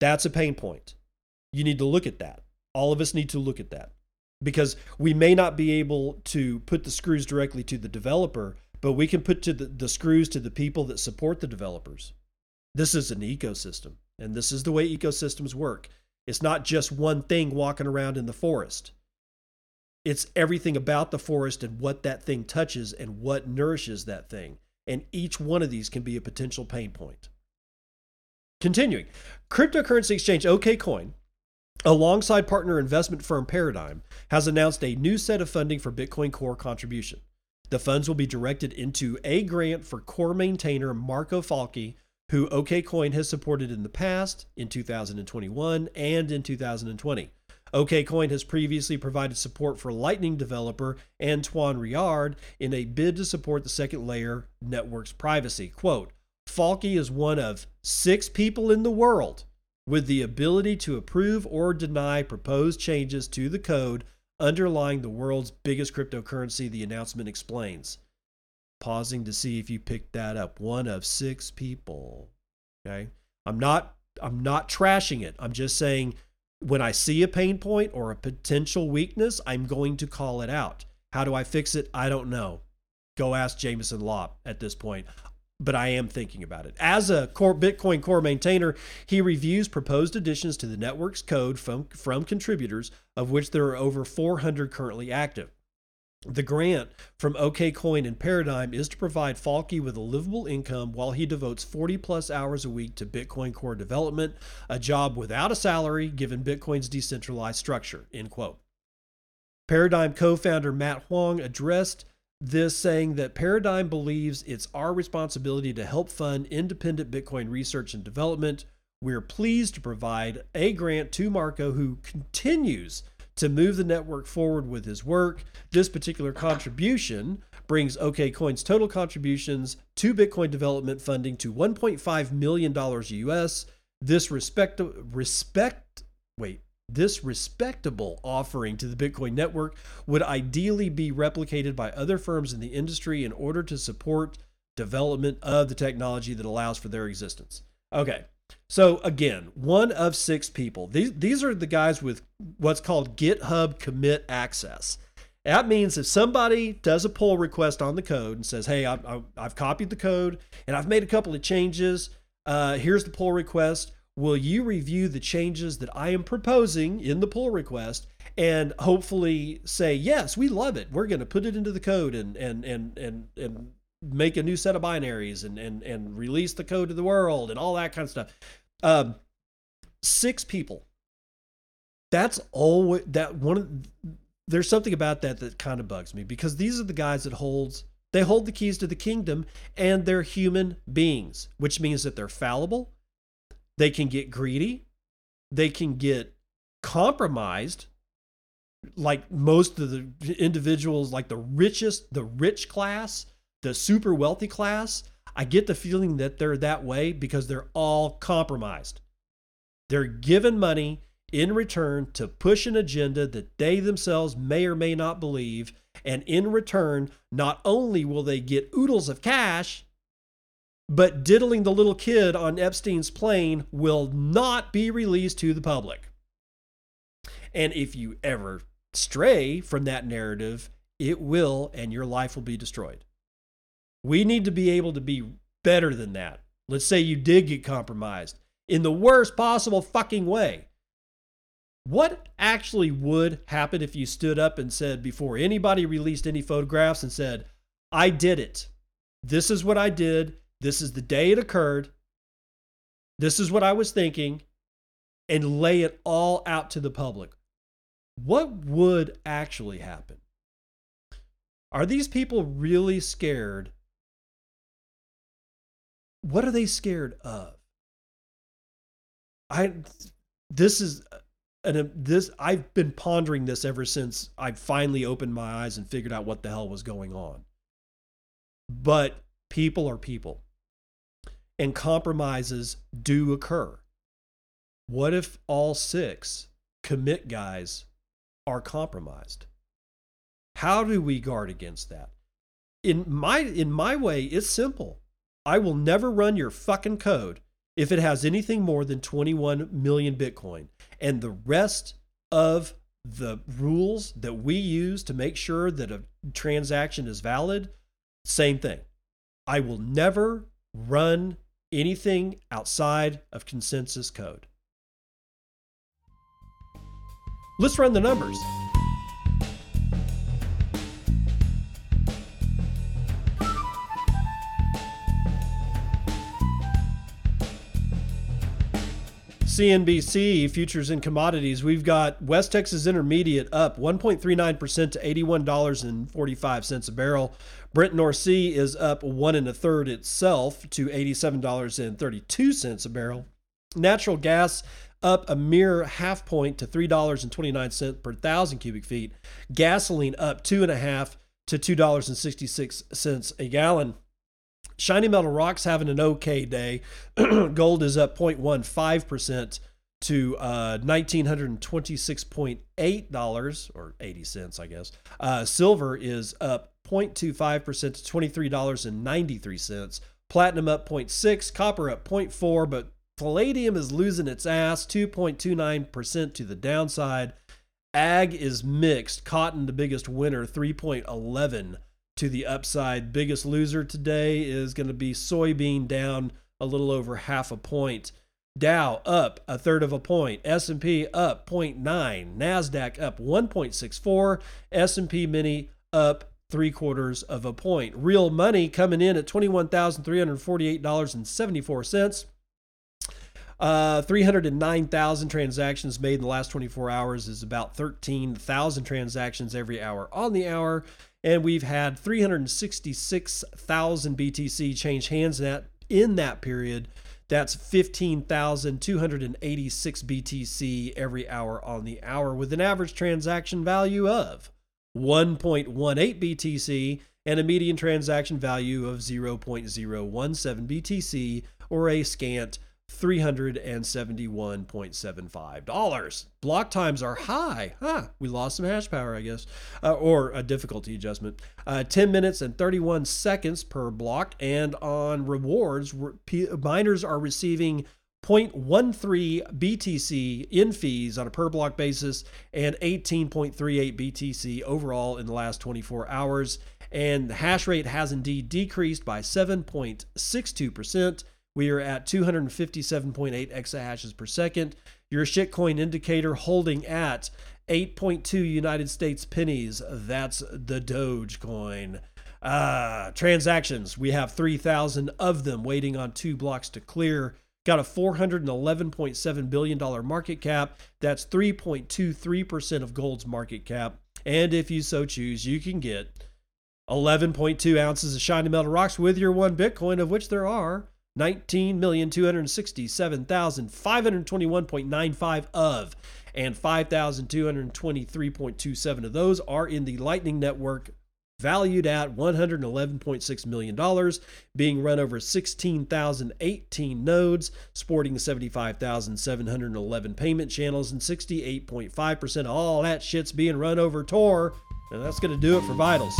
That's a pain point. You need to look at that. All of us need to look at that. Because we may not be able to put the screws directly to the developer but we can put to the, the screws to the people that support the developers. This is an ecosystem and this is the way ecosystems work. It's not just one thing walking around in the forest. It's everything about the forest and what that thing touches and what nourishes that thing. And each one of these can be a potential pain point. Continuing, cryptocurrency exchange OKCoin, alongside partner investment firm Paradigm, has announced a new set of funding for Bitcoin Core contribution. The funds will be directed into a grant for core maintainer Marco Falke who OKCoin has supported in the past, in 2021 and in 2020. OKCoin has previously provided support for Lightning developer Antoine Riard in a bid to support the second layer network's privacy. Quote, Falke is one of six people in the world with the ability to approve or deny proposed changes to the code underlying the world's biggest cryptocurrency, the announcement explains pausing to see if you picked that up. One of six people. Okay. I'm not I'm not trashing it. I'm just saying when I see a pain point or a potential weakness, I'm going to call it out. How do I fix it? I don't know. Go ask Jameson Lopp at this point. But I am thinking about it. As a core Bitcoin core maintainer, he reviews proposed additions to the network's code from, from contributors, of which there are over 400 currently active. The grant from OKCoin and Paradigm is to provide Falke with a livable income while he devotes 40 plus hours a week to Bitcoin core development, a job without a salary given Bitcoin's decentralized structure. End quote. Paradigm co founder Matt Huang addressed this, saying that Paradigm believes it's our responsibility to help fund independent Bitcoin research and development. We're pleased to provide a grant to Marco, who continues to move the network forward with his work. This particular contribution brings OKCoin's total contributions to Bitcoin development funding to 1.5 million dollars US. This respect respect wait, this respectable offering to the Bitcoin network would ideally be replicated by other firms in the industry in order to support development of the technology that allows for their existence. Okay. So again, one of six people. These these are the guys with what's called GitHub commit access. That means if somebody does a pull request on the code and says, "Hey, I, have copied the code and I've made a couple of changes. Uh, here's the pull request. Will you review the changes that I am proposing in the pull request and hopefully say yes, we love it. We're going to put it into the code and and and and and make a new set of binaries and and and release the code to the world and all that kind of stuff. Um, six people. That's all that one. There's something about that that kind of bugs me because these are the guys that holds they hold the keys to the kingdom and they're human beings, which means that they're fallible. They can get greedy. They can get compromised like most of the individuals like the richest the rich class the super wealthy class, I get the feeling that they're that way because they're all compromised. They're given money in return to push an agenda that they themselves may or may not believe. And in return, not only will they get oodles of cash, but diddling the little kid on Epstein's plane will not be released to the public. And if you ever stray from that narrative, it will, and your life will be destroyed. We need to be able to be better than that. Let's say you did get compromised in the worst possible fucking way. What actually would happen if you stood up and said, before anybody released any photographs, and said, I did it. This is what I did. This is the day it occurred. This is what I was thinking, and lay it all out to the public. What would actually happen? Are these people really scared? What are they scared of? I this is and this I've been pondering this ever since I finally opened my eyes and figured out what the hell was going on. But people are people. And compromises do occur. What if all six commit guys are compromised? How do we guard against that? In my in my way, it's simple. I will never run your fucking code if it has anything more than 21 million Bitcoin. And the rest of the rules that we use to make sure that a transaction is valid, same thing. I will never run anything outside of consensus code. Let's run the numbers. CNBC futures and commodities, we've got West Texas Intermediate up 1.39% to $81.45 a barrel. Brent North Sea is up one and a third itself to $87.32 a barrel. Natural gas up a mere half point to $3.29 per thousand cubic feet. Gasoline up two and a half to $2.66 a gallon. Shiny Metal Rock's having an okay day. Gold is up 0.15% to uh, $1,926.8 or 80 cents, I guess. Uh, silver is up 0.25% to $23.93. Platinum up 0.6, copper up 0.4, but palladium is losing its ass 2.29% to the downside. Ag is mixed. Cotton, the biggest winner, 3.11 to the upside. Biggest loser today is going to be soybean down a little over half a point. Dow up a third of a point. S&P up 0.9. Nasdaq up 1.64. S&P Mini up three quarters of a point. Real money coming in at $21,348.74. Uh, 309,000 transactions made in the last 24 hours is about 13,000 transactions every hour on the hour and we've had 366,000 BTC change hands in that, in that period. That's 15,286 BTC every hour on the hour, with an average transaction value of 1.18 BTC and a median transaction value of 0.017 BTC, or a scant $371.75. Block times are high. Huh, we lost some hash power, I guess, uh, or a difficulty adjustment. Uh, 10 minutes and 31 seconds per block. And on rewards, miners are receiving 0.13 BTC in fees on a per block basis and 18.38 BTC overall in the last 24 hours. And the hash rate has indeed decreased by 7.62%. We are at 257.8 exahashes per second. Your shitcoin indicator holding at 8.2 United States pennies. That's the Dogecoin. Uh, transactions, we have 3,000 of them waiting on two blocks to clear. Got a $411.7 billion market cap. That's 3.23% of gold's market cap. And if you so choose, you can get 11.2 ounces of shiny metal rocks with your one Bitcoin, of which there are 19,267,521.95 of, and 5,223.27 of those are in the Lightning Network, valued at $111.6 million, being run over 16,018 nodes, sporting 75,711 payment channels, and 68.5% of all that shit's being run over Tor. And that's going to do it for Vitals.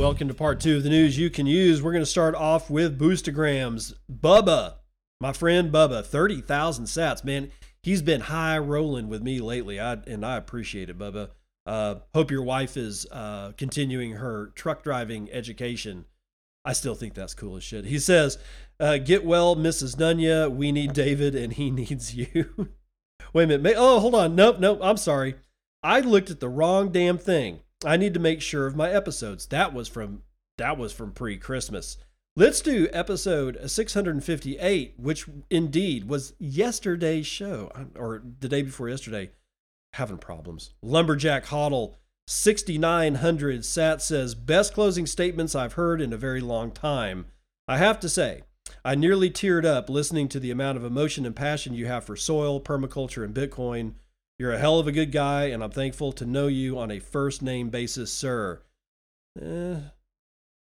Welcome to part two of the news you can use. We're going to start off with boostagrams. Bubba, my friend Bubba, 30,000 sats. Man, he's been high rolling with me lately, I, and I appreciate it, Bubba. Uh, hope your wife is uh, continuing her truck driving education. I still think that's cool as shit. He says, uh, Get well, Mrs. Nunya. We need David, and he needs you. Wait a minute. Oh, hold on. Nope, nope. I'm sorry. I looked at the wrong damn thing. I need to make sure of my episodes. That was from that was from pre-Christmas. Let's do episode 658, which indeed was yesterday's show uh, or the day before yesterday. Having problems. Lumberjack Hoddle 6900 Sat says best closing statements I've heard in a very long time. I have to say, I nearly teared up listening to the amount of emotion and passion you have for soil, permaculture, and Bitcoin. You're a hell of a good guy, and I'm thankful to know you on a first name basis, sir. Eh,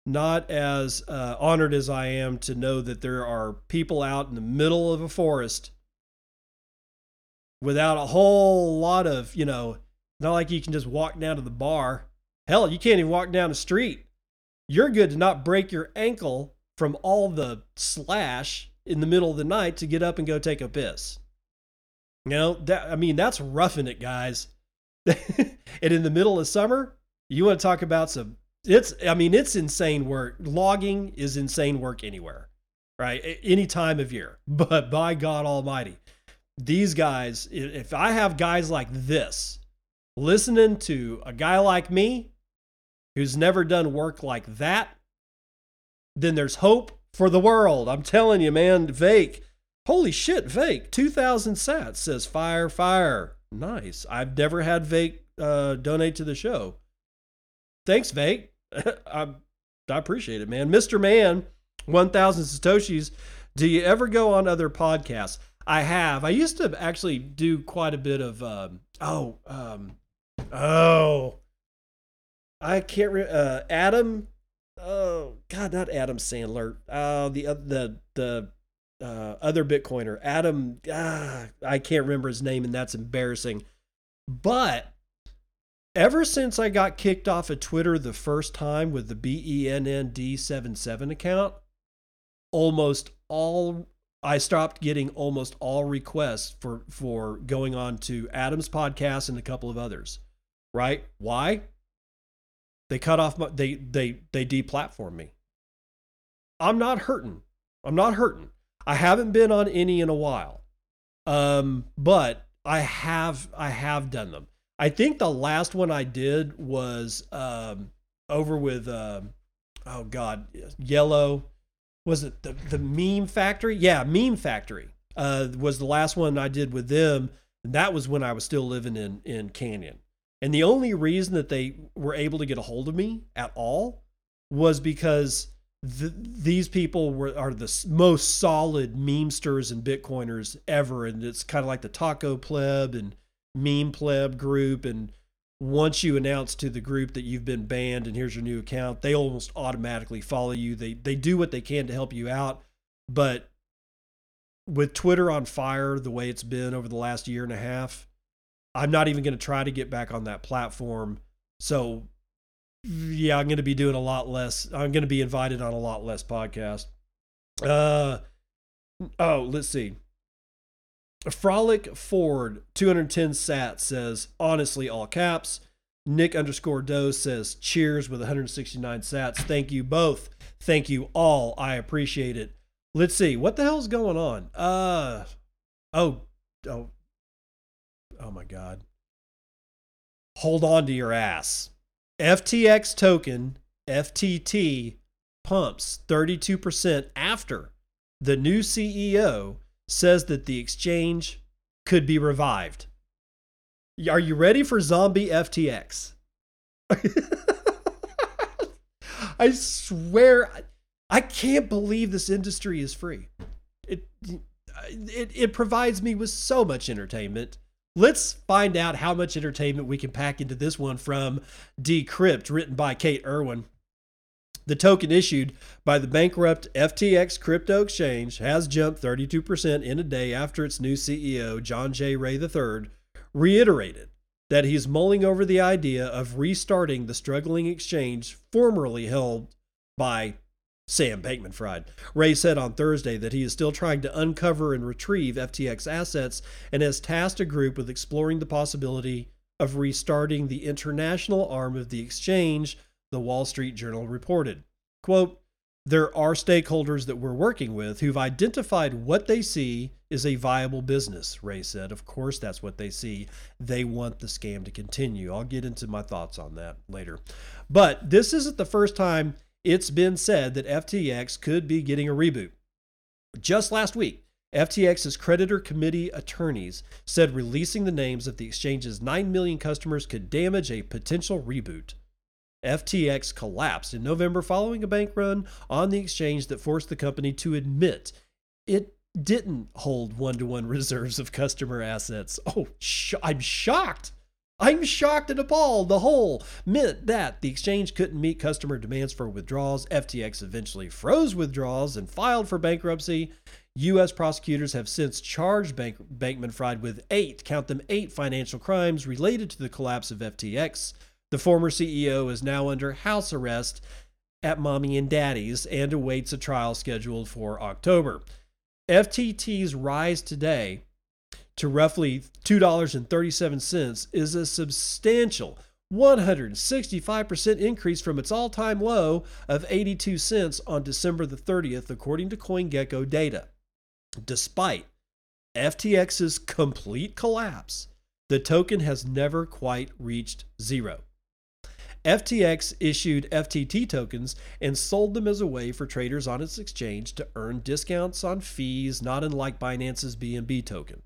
not as uh, honored as I am to know that there are people out in the middle of a forest without a whole lot of, you know, not like you can just walk down to the bar. Hell, you can't even walk down the street. You're good to not break your ankle from all the slash in the middle of the night to get up and go take a piss. You know, that I mean, that's roughing it, guys. and in the middle of summer, you want to talk about some it's I mean, it's insane work. Logging is insane work anywhere, right? Any time of year. But by God Almighty, these guys, if I have guys like this listening to a guy like me who's never done work like that, then there's hope for the world. I'm telling you, man. Vake, holy shit, Vake, 2,000 sats says fire, fire. Nice. I've never had Vake uh, donate to the show. Thanks, Vake. I, I appreciate it, man. Mr. Man, 1,000 Satoshis. Do you ever go on other podcasts? I have. I used to actually do quite a bit of, um, oh, um, oh, I can't, re- uh, Adam oh God, not Adam Sandler. Uh, the uh, the the uh, other Bitcoiner, Adam. Ah, I can't remember his name, and that's embarrassing. But ever since I got kicked off of Twitter the first time with the B E N N D 77 account, almost all I stopped getting almost all requests for for going on to Adam's podcast and a couple of others. Right? Why? They cut off my they they they deplatform me. I'm not hurting. I'm not hurting. I haven't been on any in a while. Um, but I have I have done them. I think the last one I did was um over with um oh god, yellow was it the the meme factory? Yeah, meme factory. Uh was the last one I did with them. And that was when I was still living in in Canyon. And the only reason that they were able to get a hold of me at all was because th- these people were are the most solid memesters and bitcoiners ever and it's kind of like the taco pleb and meme pleb group and once you announce to the group that you've been banned and here's your new account they almost automatically follow you they they do what they can to help you out but with twitter on fire the way it's been over the last year and a half I'm not even going to try to get back on that platform. So, yeah, I'm going to be doing a lot less. I'm going to be invited on a lot less podcast. Uh, oh, let's see. Frolic Ford 210 sat says honestly all caps. Nick underscore Doe says cheers with 169 sats. Thank you both. Thank you all. I appreciate it. Let's see what the hell's going on. Uh oh oh oh my God. Hold on to your ass. FTX token, FTT, pumps 32% after the new CEO says that the exchange could be revived. Are you ready for zombie FTX? I swear, I can't believe this industry is free. It, it, it provides me with so much entertainment Let's find out how much entertainment we can pack into this one from Decrypt, written by Kate Irwin. The token issued by the bankrupt FTX crypto exchange has jumped 32% in a day after its new CEO, John J. Ray III, reiterated that he's mulling over the idea of restarting the struggling exchange formerly held by Sam Bankman Fried. Ray said on Thursday that he is still trying to uncover and retrieve FTX assets and has tasked a group with exploring the possibility of restarting the international arm of the exchange, the Wall Street Journal reported. Quote, there are stakeholders that we're working with who've identified what they see is a viable business, Ray said. Of course, that's what they see. They want the scam to continue. I'll get into my thoughts on that later. But this isn't the first time it's been said that FTX could be getting a reboot. Just last week, FTX's creditor committee attorneys said releasing the names of the exchange's 9 million customers could damage a potential reboot. FTX collapsed in November following a bank run on the exchange that forced the company to admit it didn't hold one to one reserves of customer assets. Oh, sh- I'm shocked. I'm shocked and appalled. The whole meant that the exchange couldn't meet customer demands for withdrawals. FTX eventually froze withdrawals and filed for bankruptcy. U.S. prosecutors have since charged Bank- Bankman Fried with eight, count them eight financial crimes related to the collapse of FTX. The former CEO is now under house arrest at mommy and daddy's and awaits a trial scheduled for October. FTT's rise today to roughly $2.37 is a substantial 165% increase from its all-time low of 82 cents on December the 30th according to CoinGecko data. Despite FTX's complete collapse, the token has never quite reached zero. FTX issued FTT tokens and sold them as a way for traders on its exchange to earn discounts on fees, not unlike Binance's BNB token.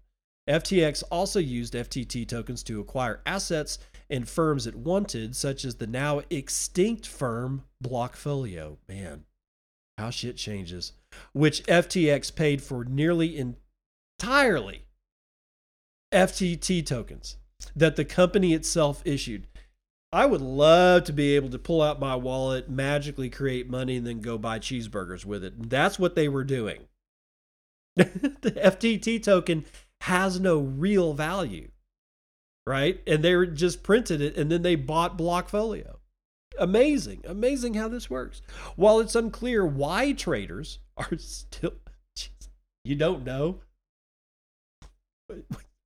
FTX also used FTT tokens to acquire assets and firms it wanted, such as the now extinct firm Blockfolio. Man, how shit changes. Which FTX paid for nearly entirely FTT tokens that the company itself issued. I would love to be able to pull out my wallet, magically create money, and then go buy cheeseburgers with it. That's what they were doing. the FTT token has no real value, right? And they just printed it and then they bought Blockfolio. Amazing, amazing how this works. While it's unclear why traders are still, you don't know.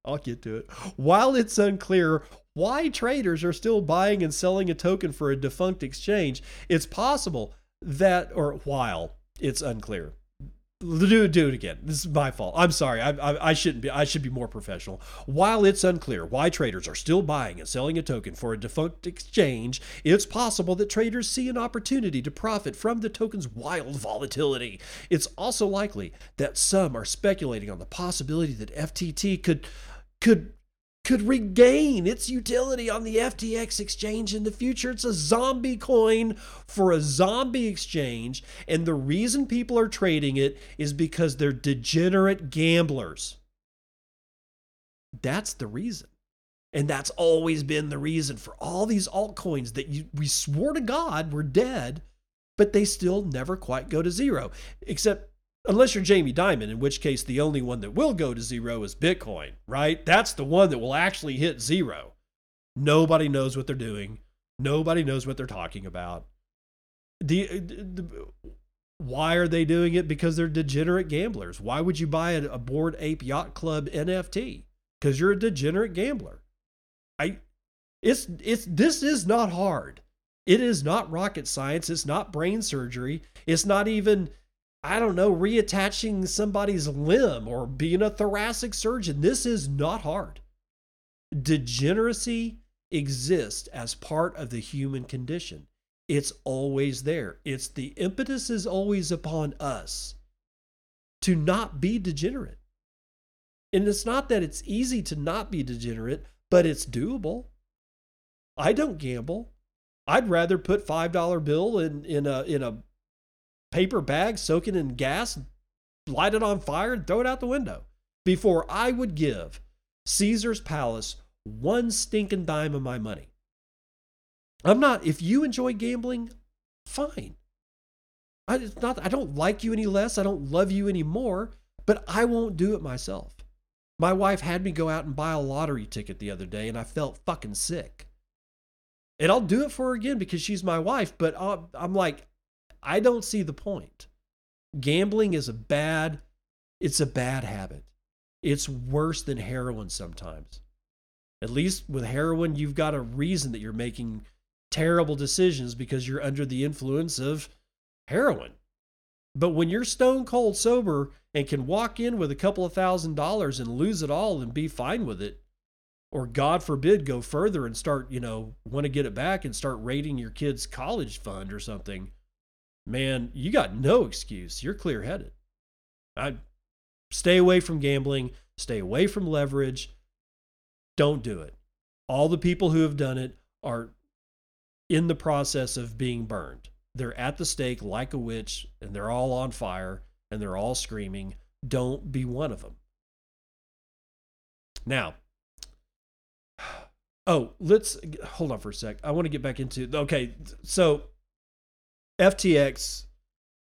I'll get to it. While it's unclear why traders are still buying and selling a token for a defunct exchange, it's possible that, or while it's unclear, do, do it again. This is my fault. I'm sorry. I, I, I, shouldn't be. I should be more professional. While it's unclear why traders are still buying and selling a token for a defunct exchange, it's possible that traders see an opportunity to profit from the token's wild volatility. It's also likely that some are speculating on the possibility that FTT could could could regain its utility on the FTX exchange in the future. It's a zombie coin for a zombie exchange. And the reason people are trading it is because they're degenerate gamblers. That's the reason. And that's always been the reason for all these altcoins that you, we swore to God were dead, but they still never quite go to zero. Except Unless you're Jamie Dimon, in which case the only one that will go to zero is Bitcoin, right? That's the one that will actually hit zero. Nobody knows what they're doing. Nobody knows what they're talking about. The, uh, the, why are they doing it? Because they're degenerate gamblers. Why would you buy a, a Bored Ape Yacht Club NFT? Because you're a degenerate gambler. I, it's it's this is not hard. It is not rocket science. It's not brain surgery. It's not even I don't know, reattaching somebody's limb or being a thoracic surgeon. This is not hard. Degeneracy exists as part of the human condition. It's always there. It's the impetus is always upon us to not be degenerate. And it's not that it's easy to not be degenerate, but it's doable. I don't gamble. I'd rather put $5 bill in, in a in a paper bag, soak it in gas, light it on fire, and throw it out the window before I would give Caesar's Palace one stinking dime of my money. I'm not, if you enjoy gambling, fine. I, it's not, I don't like you any less. I don't love you anymore, but I won't do it myself. My wife had me go out and buy a lottery ticket the other day, and I felt fucking sick. And I'll do it for her again because she's my wife, but uh, I'm like, I don't see the point. Gambling is a bad it's a bad habit. It's worse than heroin sometimes. At least with heroin you've got a reason that you're making terrible decisions because you're under the influence of heroin. But when you're stone cold sober and can walk in with a couple of thousand dollars and lose it all and be fine with it, or God forbid, go further and start, you know, want to get it back and start raiding your kid's college fund or something, man, you got no excuse. You're clear headed. I stay away from gambling, stay away from leverage. Don't do it. All the people who have done it are in the process of being burned. They're at the stake like a witch and they're all on fire and they're all screaming. Don't be one of them. Now, oh, let's hold on for a sec. I want to get back into okay. So, FTX,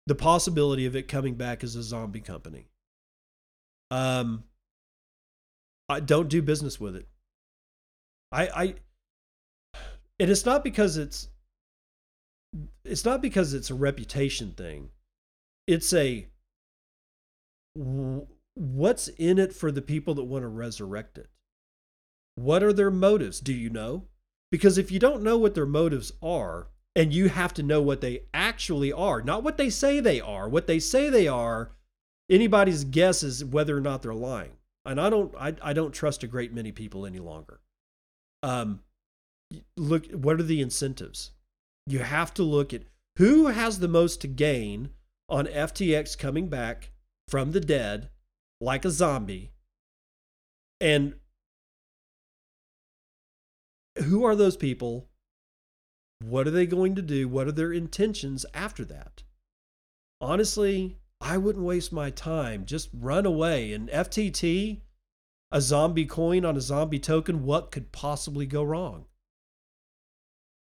the possibility of it coming back as a zombie company. Um, I don't do business with it. I, I, and it's not because it's, it's not because it's a reputation thing. It's a, what's in it for the people that want to resurrect it? What are their motives? Do you know? Because if you don't know what their motives are, and you have to know what they actually are, not what they say they are, what they say they are, anybody's guess is whether or not they're lying. And I don't I, I don't trust a great many people any longer. Um look what are the incentives? You have to look at who has the most to gain on FTX coming back from the dead like a zombie and who are those people? What are they going to do? What are their intentions after that? Honestly, I wouldn't waste my time. Just run away. And FTT, a zombie coin on a zombie token, what could possibly go wrong?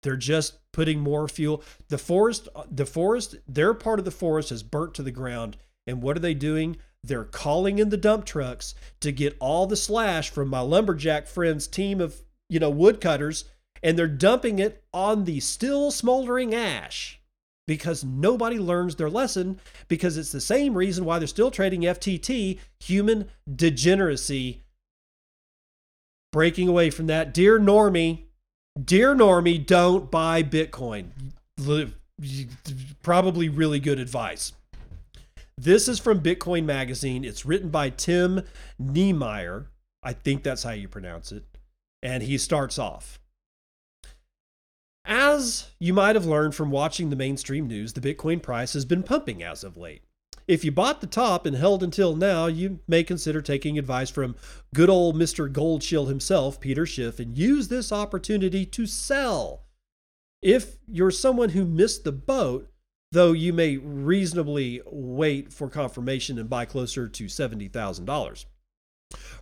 They're just putting more fuel. The forest, uh, the forest, their part of the forest is burnt to the ground. And what are they doing? They're calling in the dump trucks to get all the slash from my lumberjack friends' team of you know, woodcutters, and they're dumping it on the still smoldering ash because nobody learns their lesson because it's the same reason why they're still trading FTT, human degeneracy. Breaking away from that, dear Normie, dear Normie, don't buy Bitcoin. Probably really good advice. This is from Bitcoin Magazine. It's written by Tim Niemeyer. I think that's how you pronounce it and he starts off. As you might have learned from watching the mainstream news, the Bitcoin price has been pumping as of late. If you bought the top and held until now, you may consider taking advice from good old Mr. Goldshill himself, Peter Schiff, and use this opportunity to sell. If you're someone who missed the boat, though you may reasonably wait for confirmation and buy closer to $70,000.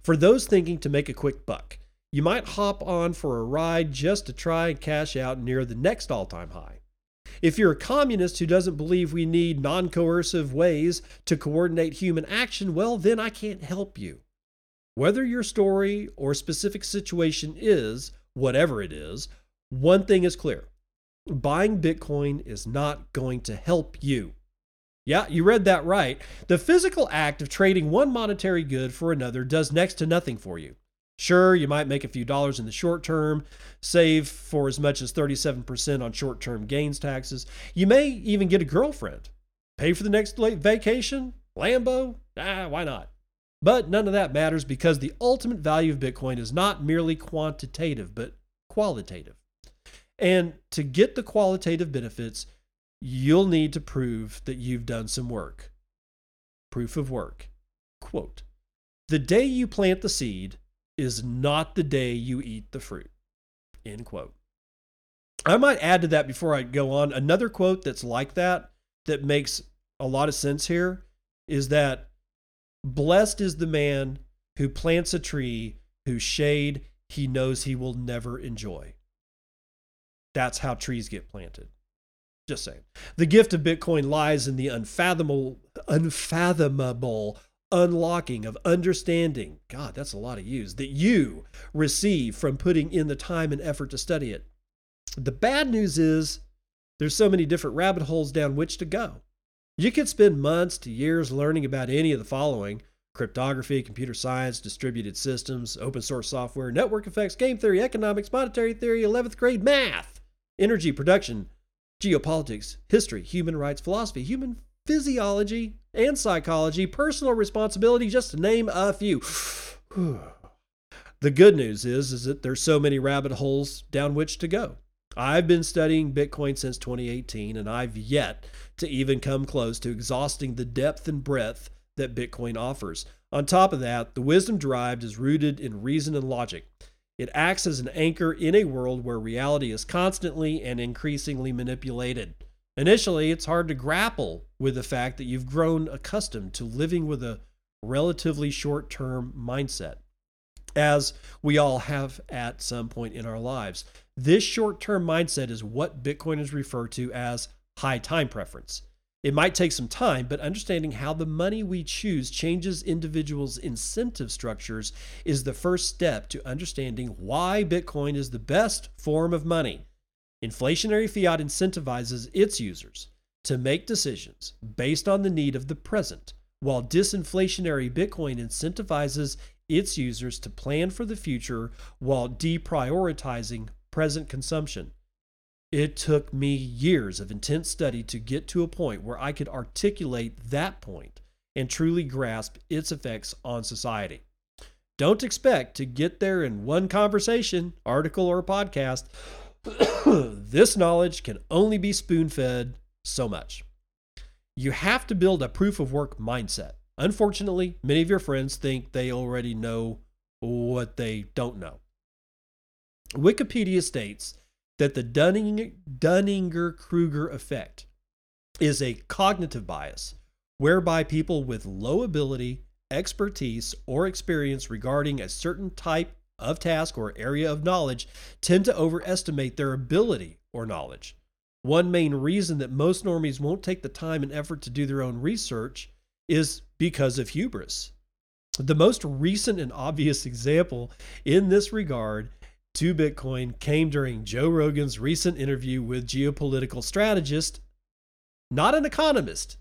For those thinking to make a quick buck, you might hop on for a ride just to try and cash out near the next all time high. If you're a communist who doesn't believe we need non coercive ways to coordinate human action, well, then I can't help you. Whether your story or specific situation is, whatever it is, one thing is clear buying Bitcoin is not going to help you. Yeah, you read that right. The physical act of trading one monetary good for another does next to nothing for you. Sure, you might make a few dollars in the short term, save for as much as 37% on short term gains taxes. You may even get a girlfriend. Pay for the next vacation? Lambo? Ah, why not? But none of that matters because the ultimate value of Bitcoin is not merely quantitative, but qualitative. And to get the qualitative benefits, you'll need to prove that you've done some work. Proof of work. Quote The day you plant the seed, is not the day you eat the fruit. End quote. I might add to that before I go on. Another quote that's like that, that makes a lot of sense here, is that blessed is the man who plants a tree whose shade he knows he will never enjoy. That's how trees get planted. Just saying. The gift of Bitcoin lies in the unfathomable, unfathomable unlocking of understanding. God, that's a lot of use that you receive from putting in the time and effort to study it. The bad news is there's so many different rabbit holes down which to go. You could spend months to years learning about any of the following cryptography, computer science, distributed systems, open source software, network effects, game theory, economics, monetary theory, 11th grade math, energy production, geopolitics, history, human rights, philosophy, human physiology and psychology, personal responsibility, just to name a few. the good news is, is that there's so many rabbit holes down which to go. I've been studying Bitcoin since 2018, and I've yet to even come close to exhausting the depth and breadth that Bitcoin offers. On top of that, the wisdom derived is rooted in reason and logic. It acts as an anchor in a world where reality is constantly and increasingly manipulated. Initially, it's hard to grapple with the fact that you've grown accustomed to living with a relatively short term mindset, as we all have at some point in our lives. This short term mindset is what Bitcoin is referred to as high time preference. It might take some time, but understanding how the money we choose changes individuals' incentive structures is the first step to understanding why Bitcoin is the best form of money. Inflationary fiat incentivizes its users to make decisions based on the need of the present, while disinflationary Bitcoin incentivizes its users to plan for the future while deprioritizing present consumption. It took me years of intense study to get to a point where I could articulate that point and truly grasp its effects on society. Don't expect to get there in one conversation, article, or podcast. this knowledge can only be spoon fed so much. You have to build a proof of work mindset. Unfortunately, many of your friends think they already know what they don't know. Wikipedia states that the Dunning, Kruger effect is a cognitive bias whereby people with low ability, expertise, or experience regarding a certain type of task or area of knowledge tend to overestimate their ability or knowledge. One main reason that most normies won't take the time and effort to do their own research is because of hubris. The most recent and obvious example in this regard to Bitcoin came during Joe Rogan's recent interview with geopolitical strategist, not an economist,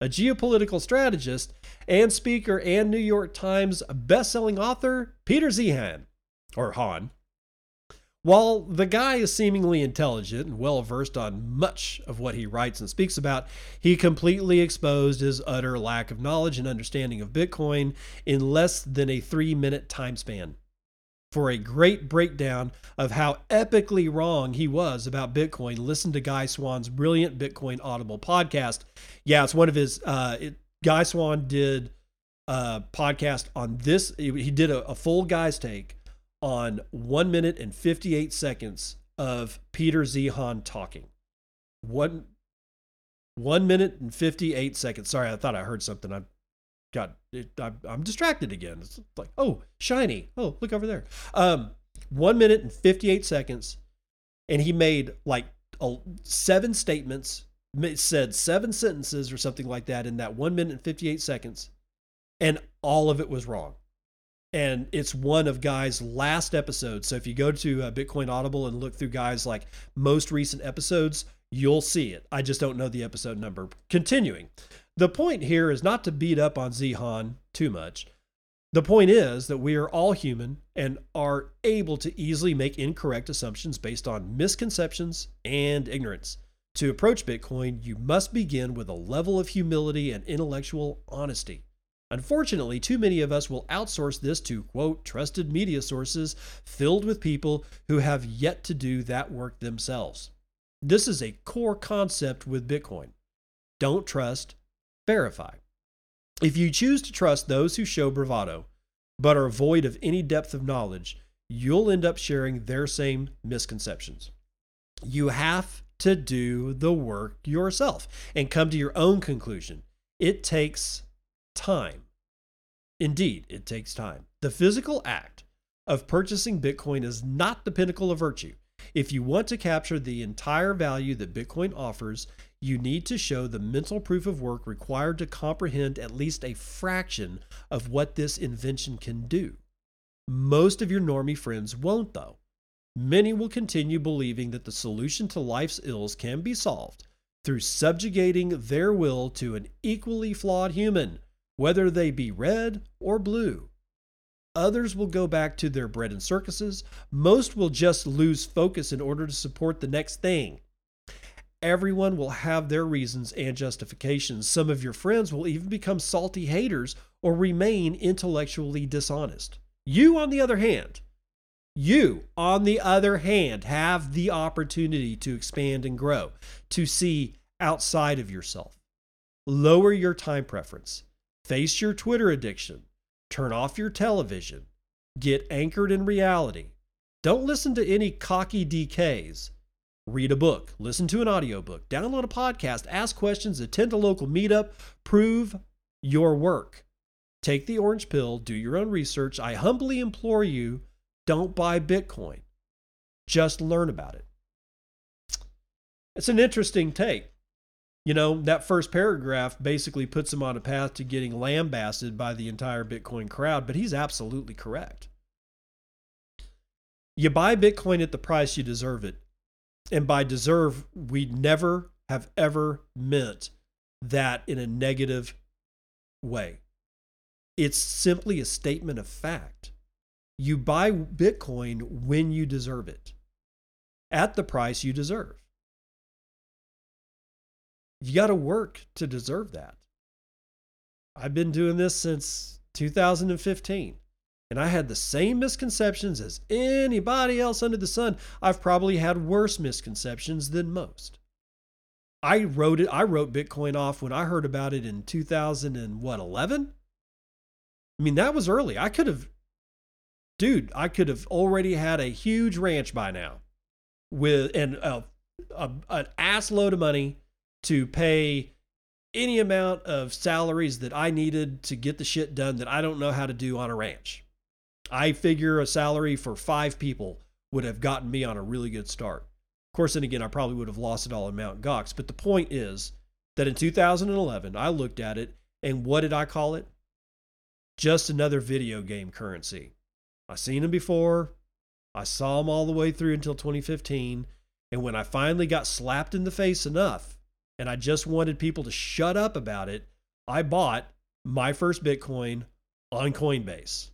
a geopolitical strategist and speaker and New York Times best-selling author Peter Zeihan or Han. While the guy is seemingly intelligent and well versed on much of what he writes and speaks about, he completely exposed his utter lack of knowledge and understanding of Bitcoin in less than a three minute time span for a great breakdown of how epically wrong he was about Bitcoin, listen to Guy Swan's brilliant Bitcoin Audible podcast. Yeah, it's one of his. Uh, it, Guy Swan did a podcast on this. He did a, a full guy's take on one minute and 58 seconds of Peter Zeihan talking. One, one minute and 58 seconds. Sorry, I thought I heard something. I God, it, I'm, I'm distracted again. It's like, oh, shiny. Oh, look over there. Um, one minute and 58 seconds. And he made like a, seven statements, said seven sentences or something like that in that one minute and 58 seconds. And all of it was wrong. And it's one of Guy's last episodes. So if you go to uh, Bitcoin Audible and look through Guy's like most recent episodes, you'll see it. I just don't know the episode number. Continuing. The point here is not to beat up on Zeihan too much. The point is that we are all human and are able to easily make incorrect assumptions based on misconceptions and ignorance. To approach Bitcoin, you must begin with a level of humility and intellectual honesty. Unfortunately, too many of us will outsource this to, quote, trusted media sources filled with people who have yet to do that work themselves. This is a core concept with Bitcoin. Don't trust, verify. If you choose to trust those who show bravado, but are void of any depth of knowledge, you'll end up sharing their same misconceptions. You have to do the work yourself and come to your own conclusion. It takes time. Indeed, it takes time. The physical act of purchasing Bitcoin is not the pinnacle of virtue. If you want to capture the entire value that Bitcoin offers, you need to show the mental proof of work required to comprehend at least a fraction of what this invention can do. Most of your normie friends won't, though. Many will continue believing that the solution to life's ills can be solved through subjugating their will to an equally flawed human, whether they be red or blue. Others will go back to their bread and circuses. Most will just lose focus in order to support the next thing. everyone will have their reasons and justifications. Some of your friends will even become salty haters or remain intellectually dishonest. You, on the other hand, you, on the other hand, have the opportunity to expand and grow, to see outside of yourself. Lower your time preference, face your Twitter addiction, turn off your television, get anchored in reality. Don't listen to any cocky DKs. Read a book, listen to an audiobook, download a podcast, ask questions, attend a local meetup, prove your work. Take the orange pill, do your own research. I humbly implore you don't buy Bitcoin. Just learn about it. It's an interesting take. You know, that first paragraph basically puts him on a path to getting lambasted by the entire Bitcoin crowd, but he's absolutely correct. You buy Bitcoin at the price you deserve it. And by deserve, we never have ever meant that in a negative way. It's simply a statement of fact. You buy Bitcoin when you deserve it, at the price you deserve. You got to work to deserve that. I've been doing this since 2015, and I had the same misconceptions as anybody else under the sun. I've probably had worse misconceptions than most. I wrote it. I wrote Bitcoin off when I heard about it in 2000 and what 11. I mean, that was early. I could have dude, I could have already had a huge ranch by now with and a, a, an ass load of money to pay any amount of salaries that I needed to get the shit done that I don't know how to do on a ranch. I figure a salary for five people would have gotten me on a really good start. Of course, then again, I probably would have lost it all in Mount Gox. But the point is that in 2011, I looked at it and what did I call it? Just another video game currency. I seen them before. I saw them all the way through until 2015. And when I finally got slapped in the face enough and I just wanted people to shut up about it, I bought my first Bitcoin on Coinbase.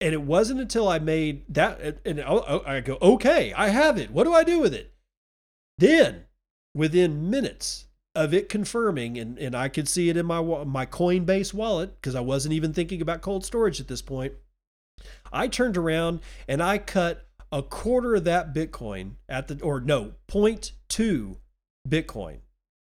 And it wasn't until I made that, and oh, oh, I go, okay, I have it. What do I do with it? Then, within minutes, of it confirming, and, and I could see it in my my Coinbase wallet because I wasn't even thinking about cold storage at this point. I turned around and I cut a quarter of that Bitcoin at the or no 0.2 Bitcoin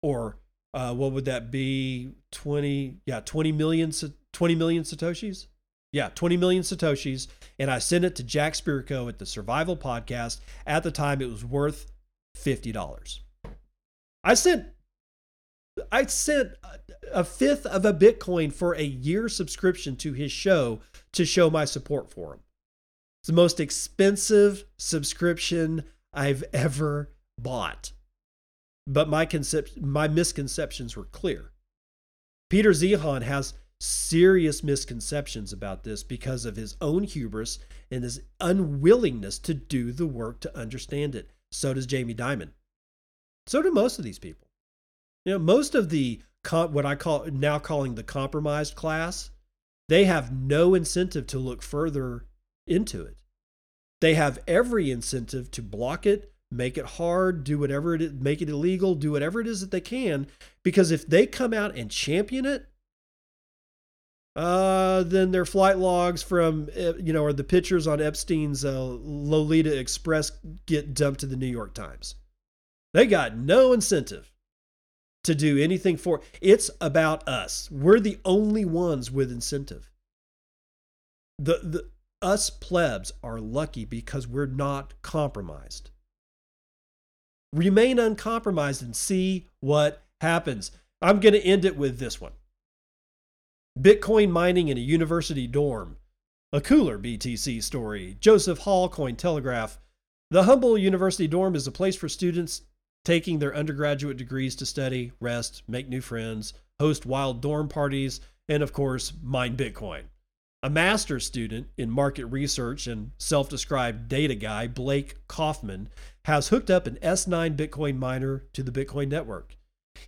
or uh, what would that be 20 yeah 20 million 20 million satoshis yeah 20 million satoshis and I sent it to Jack Spirko at the Survival Podcast at the time it was worth fifty dollars. I sent I sent a fifth of a Bitcoin for a year subscription to his show to show my support for him. It's the most expensive subscription I've ever bought. But my concep- my misconceptions were clear. Peter Zeihan has serious misconceptions about this because of his own hubris and his unwillingness to do the work to understand it. So does Jamie Dimon. So do most of these people. You know, most of the what I call now calling the compromised class, they have no incentive to look further into it. They have every incentive to block it, make it hard, do whatever it is, make it illegal, do whatever it is that they can, because if they come out and champion it, uh, then their flight logs from eh, you know or the pictures on Epstein's uh, Lolita Express get dumped to the New York Times. They got no incentive to do anything for it's about us we're the only ones with incentive the, the us plebs are lucky because we're not compromised. Remain uncompromised and see what happens. I'm going to end it with this one. Bitcoin mining in a university dorm. A cooler btc story. Joseph hall Cointelegraph the humble university dorm is a place for students taking their undergraduate degrees to study, rest, make new friends, host wild dorm parties, and of course, mine Bitcoin. A master's student in market research and self described data guy, Blake Kaufman, has hooked up an S9 Bitcoin miner to the Bitcoin network.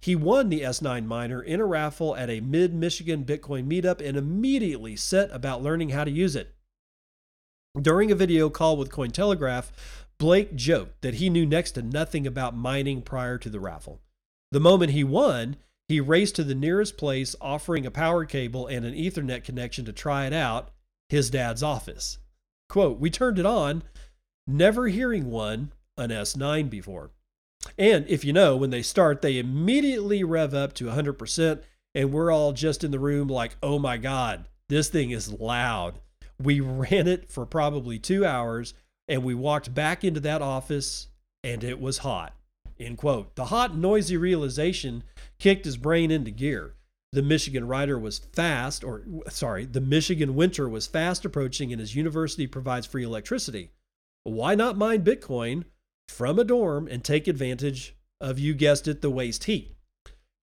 He won the S9 miner in a raffle at a mid Michigan Bitcoin meetup and immediately set about learning how to use it. During a video call with Cointelegraph, Blake joked that he knew next to nothing about mining prior to the raffle. The moment he won, he raced to the nearest place offering a power cable and an Ethernet connection to try it out his dad's office. Quote, We turned it on, never hearing one, an S9 before. And if you know, when they start, they immediately rev up to 100%, and we're all just in the room like, oh my God, this thing is loud. We ran it for probably two hours, and we walked back into that office, and it was hot. End quote. The hot, noisy realization kicked his brain into gear. The Michigan rider was fast, or sorry, the Michigan winter was fast approaching, and his university provides free electricity. Why not mine Bitcoin from a dorm and take advantage of, you guessed it, the waste heat?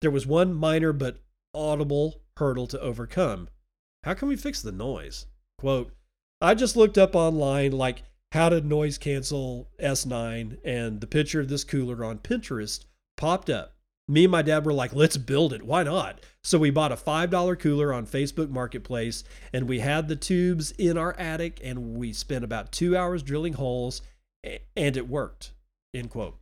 There was one minor but audible hurdle to overcome. How can we fix the noise? Quote, I just looked up online, like, how to noise cancel S9, and the picture of this cooler on Pinterest popped up. Me and my dad were like, let's build it. Why not? So we bought a $5 cooler on Facebook Marketplace and we had the tubes in our attic and we spent about two hours drilling holes and it worked. End quote.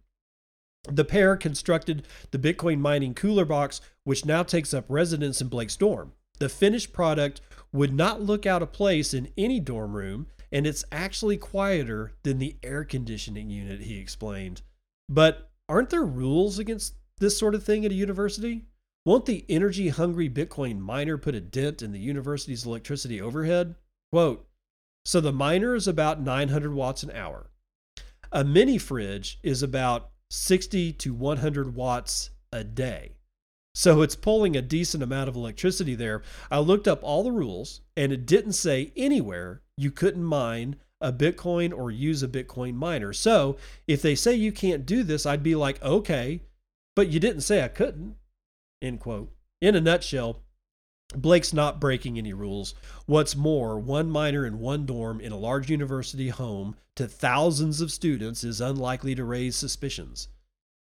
The pair constructed the Bitcoin mining cooler box, which now takes up residence in Blake's dorm. The finished product would not look out of place in any dorm room, and it's actually quieter than the air conditioning unit, he explained. But aren't there rules against this sort of thing at a university? Won't the energy hungry Bitcoin miner put a dent in the university's electricity overhead? Quote So the miner is about 900 watts an hour. A mini fridge is about 60 to 100 watts a day. So it's pulling a decent amount of electricity there. I looked up all the rules and it didn't say anywhere you couldn't mine a Bitcoin or use a Bitcoin miner. So if they say you can't do this, I'd be like, okay, but you didn't say I couldn't. End quote. In a nutshell, Blake's not breaking any rules. What's more, one miner in one dorm in a large university home to thousands of students is unlikely to raise suspicions.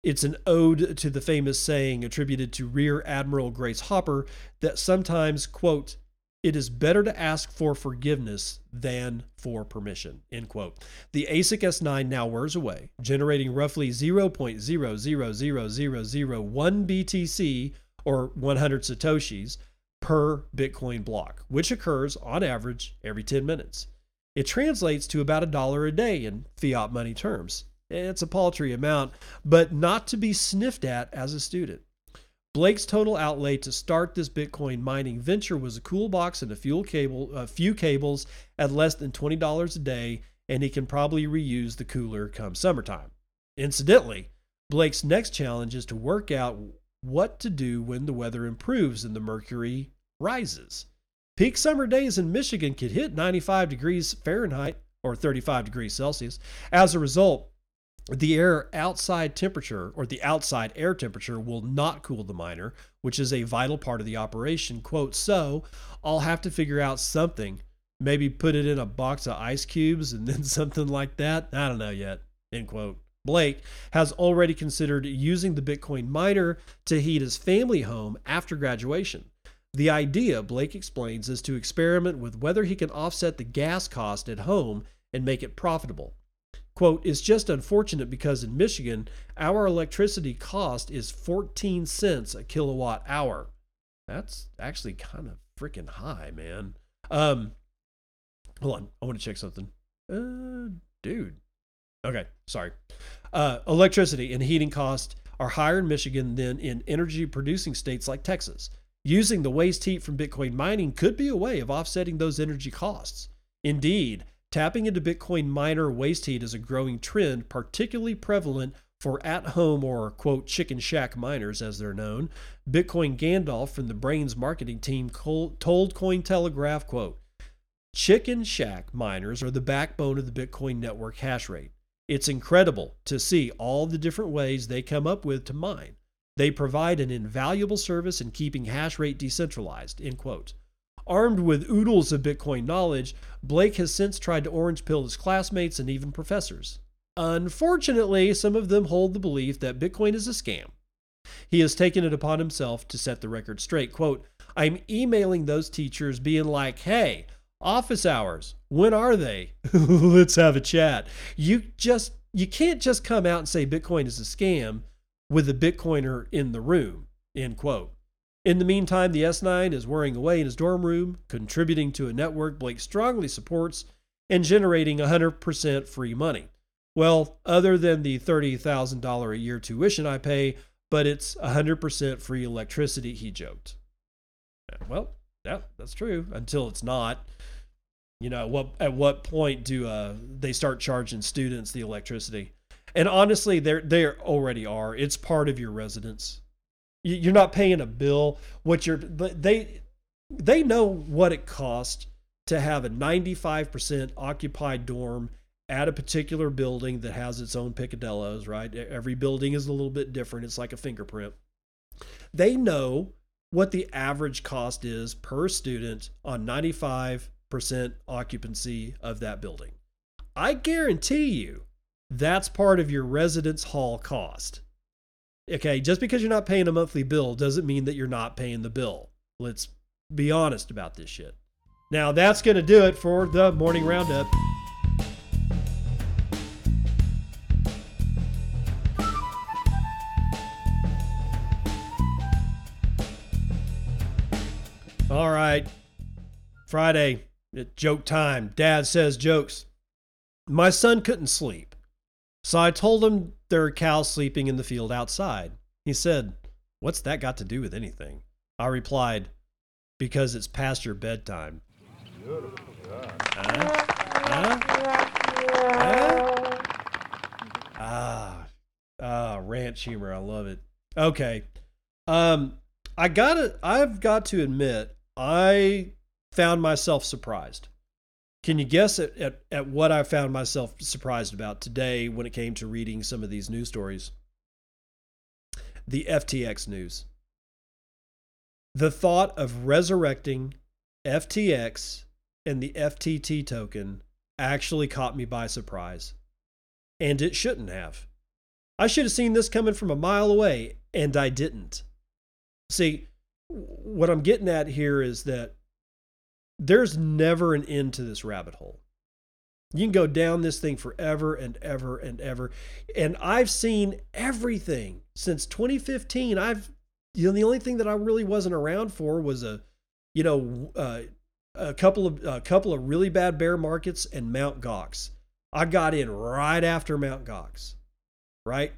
It's an ode to the famous saying attributed to Rear Admiral Grace Hopper that sometimes, quote, it is better to ask for forgiveness than for permission. End quote. The ASIC S9 now wears away, generating roughly 0.000001 BTC or 100 Satoshis per Bitcoin block, which occurs on average every 10 minutes. It translates to about a dollar a day in fiat money terms. It's a paltry amount, but not to be sniffed at as a student. Blake's total outlay to start this Bitcoin mining venture was a cool box and a fuel cable, a few cables at less than $20 a day, and he can probably reuse the cooler come summertime. Incidentally, Blake's next challenge is to work out what to do when the weather improves and the mercury rises. Peak summer days in Michigan could hit 95 degrees Fahrenheit or 35 degrees Celsius. As a result, the air outside temperature or the outside air temperature will not cool the miner, which is a vital part of the operation. Quote, so I'll have to figure out something, maybe put it in a box of ice cubes and then something like that. I don't know yet. End quote. Blake has already considered using the Bitcoin miner to heat his family home after graduation. The idea, Blake explains, is to experiment with whether he can offset the gas cost at home and make it profitable. Quote, it's just unfortunate because in Michigan, our electricity cost is 14 cents a kilowatt hour. That's actually kind of freaking high, man. Um, hold on. I want to check something. Uh, dude. Okay, sorry. Uh, electricity and heating costs are higher in Michigan than in energy producing states like Texas. Using the waste heat from Bitcoin mining could be a way of offsetting those energy costs. Indeed, Tapping into Bitcoin miner waste heat is a growing trend, particularly prevalent for at home or quote chicken shack miners as they're known. Bitcoin Gandalf from the Braiins marketing team told Cointelegraph quote Chicken shack miners are the backbone of the Bitcoin network hash rate. It's incredible to see all the different ways they come up with to mine. They provide an invaluable service in keeping hash rate decentralized. End quote. Armed with oodles of Bitcoin knowledge, Blake has since tried to orange pill his classmates and even professors. Unfortunately, some of them hold the belief that Bitcoin is a scam. He has taken it upon himself to set the record straight. Quote, I'm emailing those teachers being like, hey, Office hours. When are they? Let's have a chat. You just you can't just come out and say Bitcoin is a scam with a Bitcoiner in the room. End quote. In the meantime, the S9 is whirring away in his dorm room, contributing to a network Blake strongly supports and generating 100% free money. Well, other than the $30,000 a year tuition I pay, but it's 100% free electricity, he joked. Well, yeah, that's true until it's not. You know, what at what point do uh, they start charging students the electricity? And honestly, they're they already are. It's part of your residence. You're not paying a bill. What you're but they they know what it costs to have a 95% occupied dorm at a particular building that has its own picadillos, right? Every building is a little bit different. It's like a fingerprint. They know what the average cost is per student on 95% occupancy of that building. I guarantee you that's part of your residence hall cost. Okay, just because you're not paying a monthly bill doesn't mean that you're not paying the bill. Let's be honest about this shit. Now, that's going to do it for the morning roundup. All right. Friday, joke time. Dad says jokes. My son couldn't sleep. So I told him there are cows sleeping in the field outside. He said, What's that got to do with anything? I replied, Because it's past your bedtime. Huh? Huh? Huh? Ah, ah, ranch humor. I love it. Okay. Um, I gotta, I've got to admit, I found myself surprised. Can you guess at, at, at what I found myself surprised about today when it came to reading some of these news stories? The FTX news. The thought of resurrecting FTX and the FTT token actually caught me by surprise. And it shouldn't have. I should have seen this coming from a mile away, and I didn't. See, what I'm getting at here is that there's never an end to this rabbit hole. You can go down this thing forever and ever and ever. And I've seen everything since 2015. I've, you know, the only thing that I really wasn't around for was a, you know, uh, a couple of a couple of really bad bear markets and Mount Gox. I got in right after Mount Gox, right?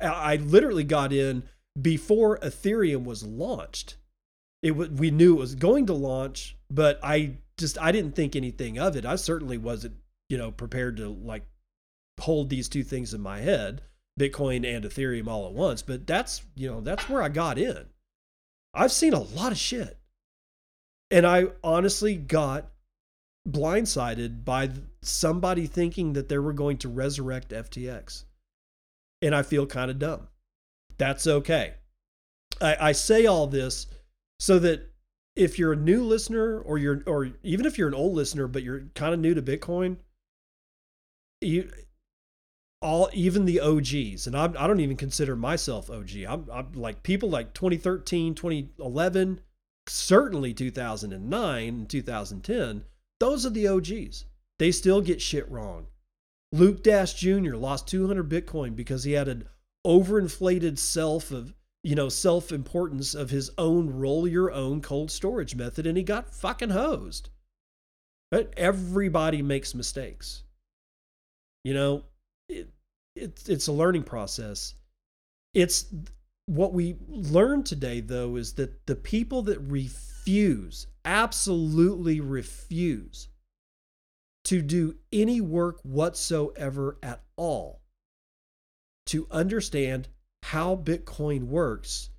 I literally got in before Ethereum was launched. It we knew it was going to launch, but I just I didn't think anything of it. I certainly wasn't, you know, prepared to like hold these two things in my head, Bitcoin and Ethereum all at once, but that's, you know, that's where I got in. I've seen a lot of shit. And I honestly got blindsided by somebody thinking that they were going to resurrect FTX. And I feel kind of dumb. That's okay. I, I say all this so that if you're a new listener or you're or even if you're an old listener but you're kind of new to Bitcoin, you all even the OGs, and I'm, I don't even consider myself OG. I'm, I'm like people like 2013, 2011, certainly 2009 and 2010. Those are the OGs. They still get shit wrong. Luke Dash Jr. lost 200 Bitcoin because he had an overinflated self of you know self importance of his own roll your own cold storage method and he got fucking hosed. But everybody makes mistakes. You know it, it, it's a learning process. It's what we learned today though is that the people that refuse absolutely refuse to do any work whatsoever at all to understand how Bitcoin works,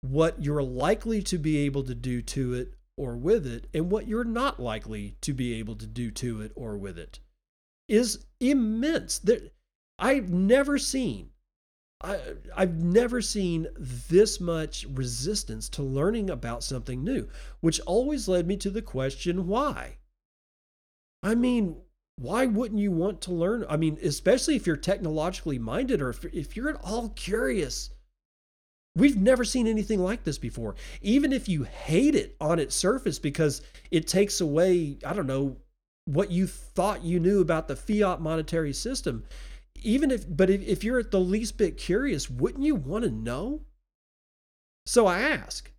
what you're likely to be able to do to it or with it, and what you're not likely to be able to do to it or with it is immense. I've never seen I, have never seen this much resistance to learning about something new, which always led me to the question why? I mean, why wouldn't you want to learn? I mean, especially if you're technologically minded or if, if you're at all curious We've never seen anything like this before. Even if you hate it on its surface because it takes away, I don't know, what you thought you knew about the fiat monetary system, even if, but if, if you're at the least bit curious, wouldn't you want to know? So I ask,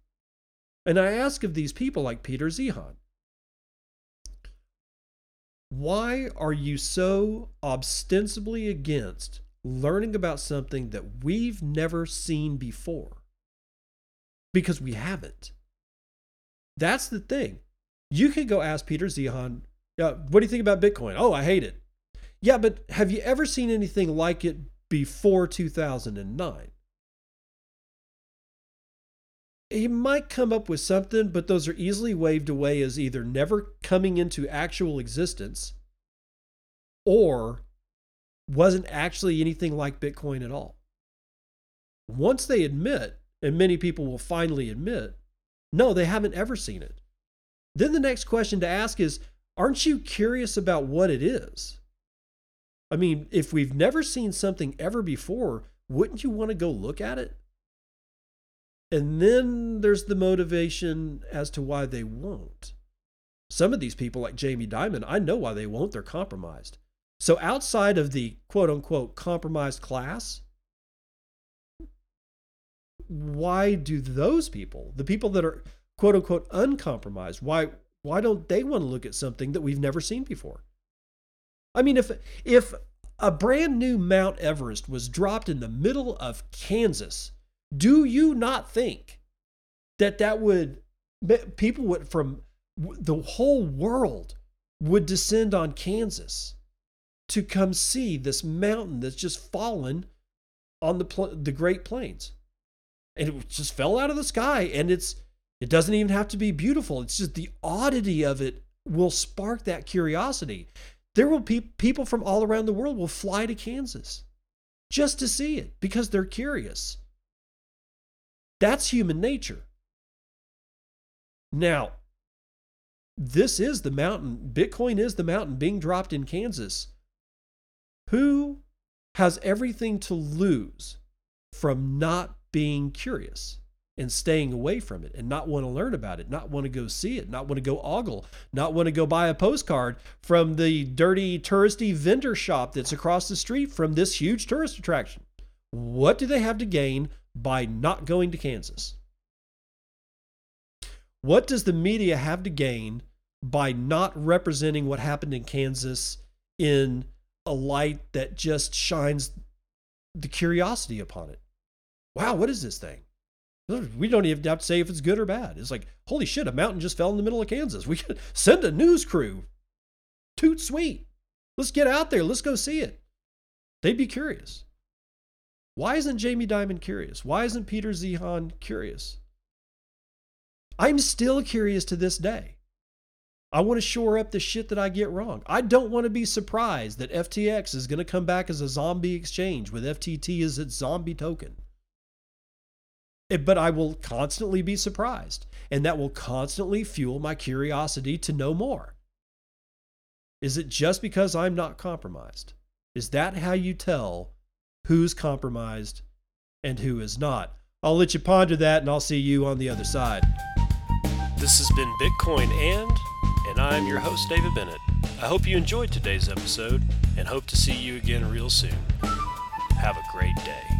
and I ask of these people like Peter Zeihan, why are you so ostensibly against learning about something that we've never seen before? Because we haven't. That's the thing. You can go ask Peter Zeihan, yeah, what do you think about Bitcoin? Oh, I hate it. Yeah, but have you ever seen anything like it before 2009? He might come up with something, but those are easily waved away as either never coming into actual existence or wasn't actually anything like Bitcoin at all. Once they admit, and many people will finally admit, no, they haven't ever seen it. Then the next question to ask is aren't you curious about what it is? I mean, if we've never seen something ever before, wouldn't you want to go look at it? And then there's the motivation as to why they won't. Some of these people, like Jamie Dimon, I know why they won't. They're compromised. So outside of the quote unquote compromised class, why do those people, the people that are quote unquote uncompromised, why why don't they want to look at something that we've never seen before? I mean, if if a brand new Mount Everest was dropped in the middle of Kansas, do you not think that that would people would from the whole world would descend on Kansas to come see this mountain that's just fallen on the the Great Plains, and it just fell out of the sky, and it's it doesn't even have to be beautiful. It's just the oddity of it will spark that curiosity. There will be people from all around the world will fly to Kansas just to see it because they're curious. That's human nature. Now, this is the mountain. Bitcoin is the mountain being dropped in Kansas. Who has everything to lose from not being curious? and staying away from it and not want to learn about it, not want to go see it, not want to go ogle, not want to go buy a postcard from the dirty touristy vendor shop that's across the street from this huge tourist attraction. What do they have to gain by not going to Kansas? What does the media have to gain by not representing what happened in Kansas in a light that just shines the curiosity upon it? Wow, what is this thing? We don't even have to say if it's good or bad. It's like, holy shit, a mountain just fell in the middle of Kansas. We could send a news crew. Toot sweet. Let's get out there. Let's go see it. They'd be curious. Why isn't Jamie Dimon curious? Why isn't Peter Zeihan curious? I'm still curious to this day. I want to shore up the shit that I get wrong. I don't want to be surprised that FTX is going to come back as a zombie exchange with FTT as its zombie token. Eh, but I will constantly be surprised, and that will constantly fuel my curiosity to know more. Is it just because I'm not compromised? Is that how you tell who's compromised and who is not? I'll let you ponder that, and I'll see you on the other side. This has been Bitcoin and, and I'm your host, David Bennett. I hope you enjoyed today's episode and hope to see you again real soon. Have a great day.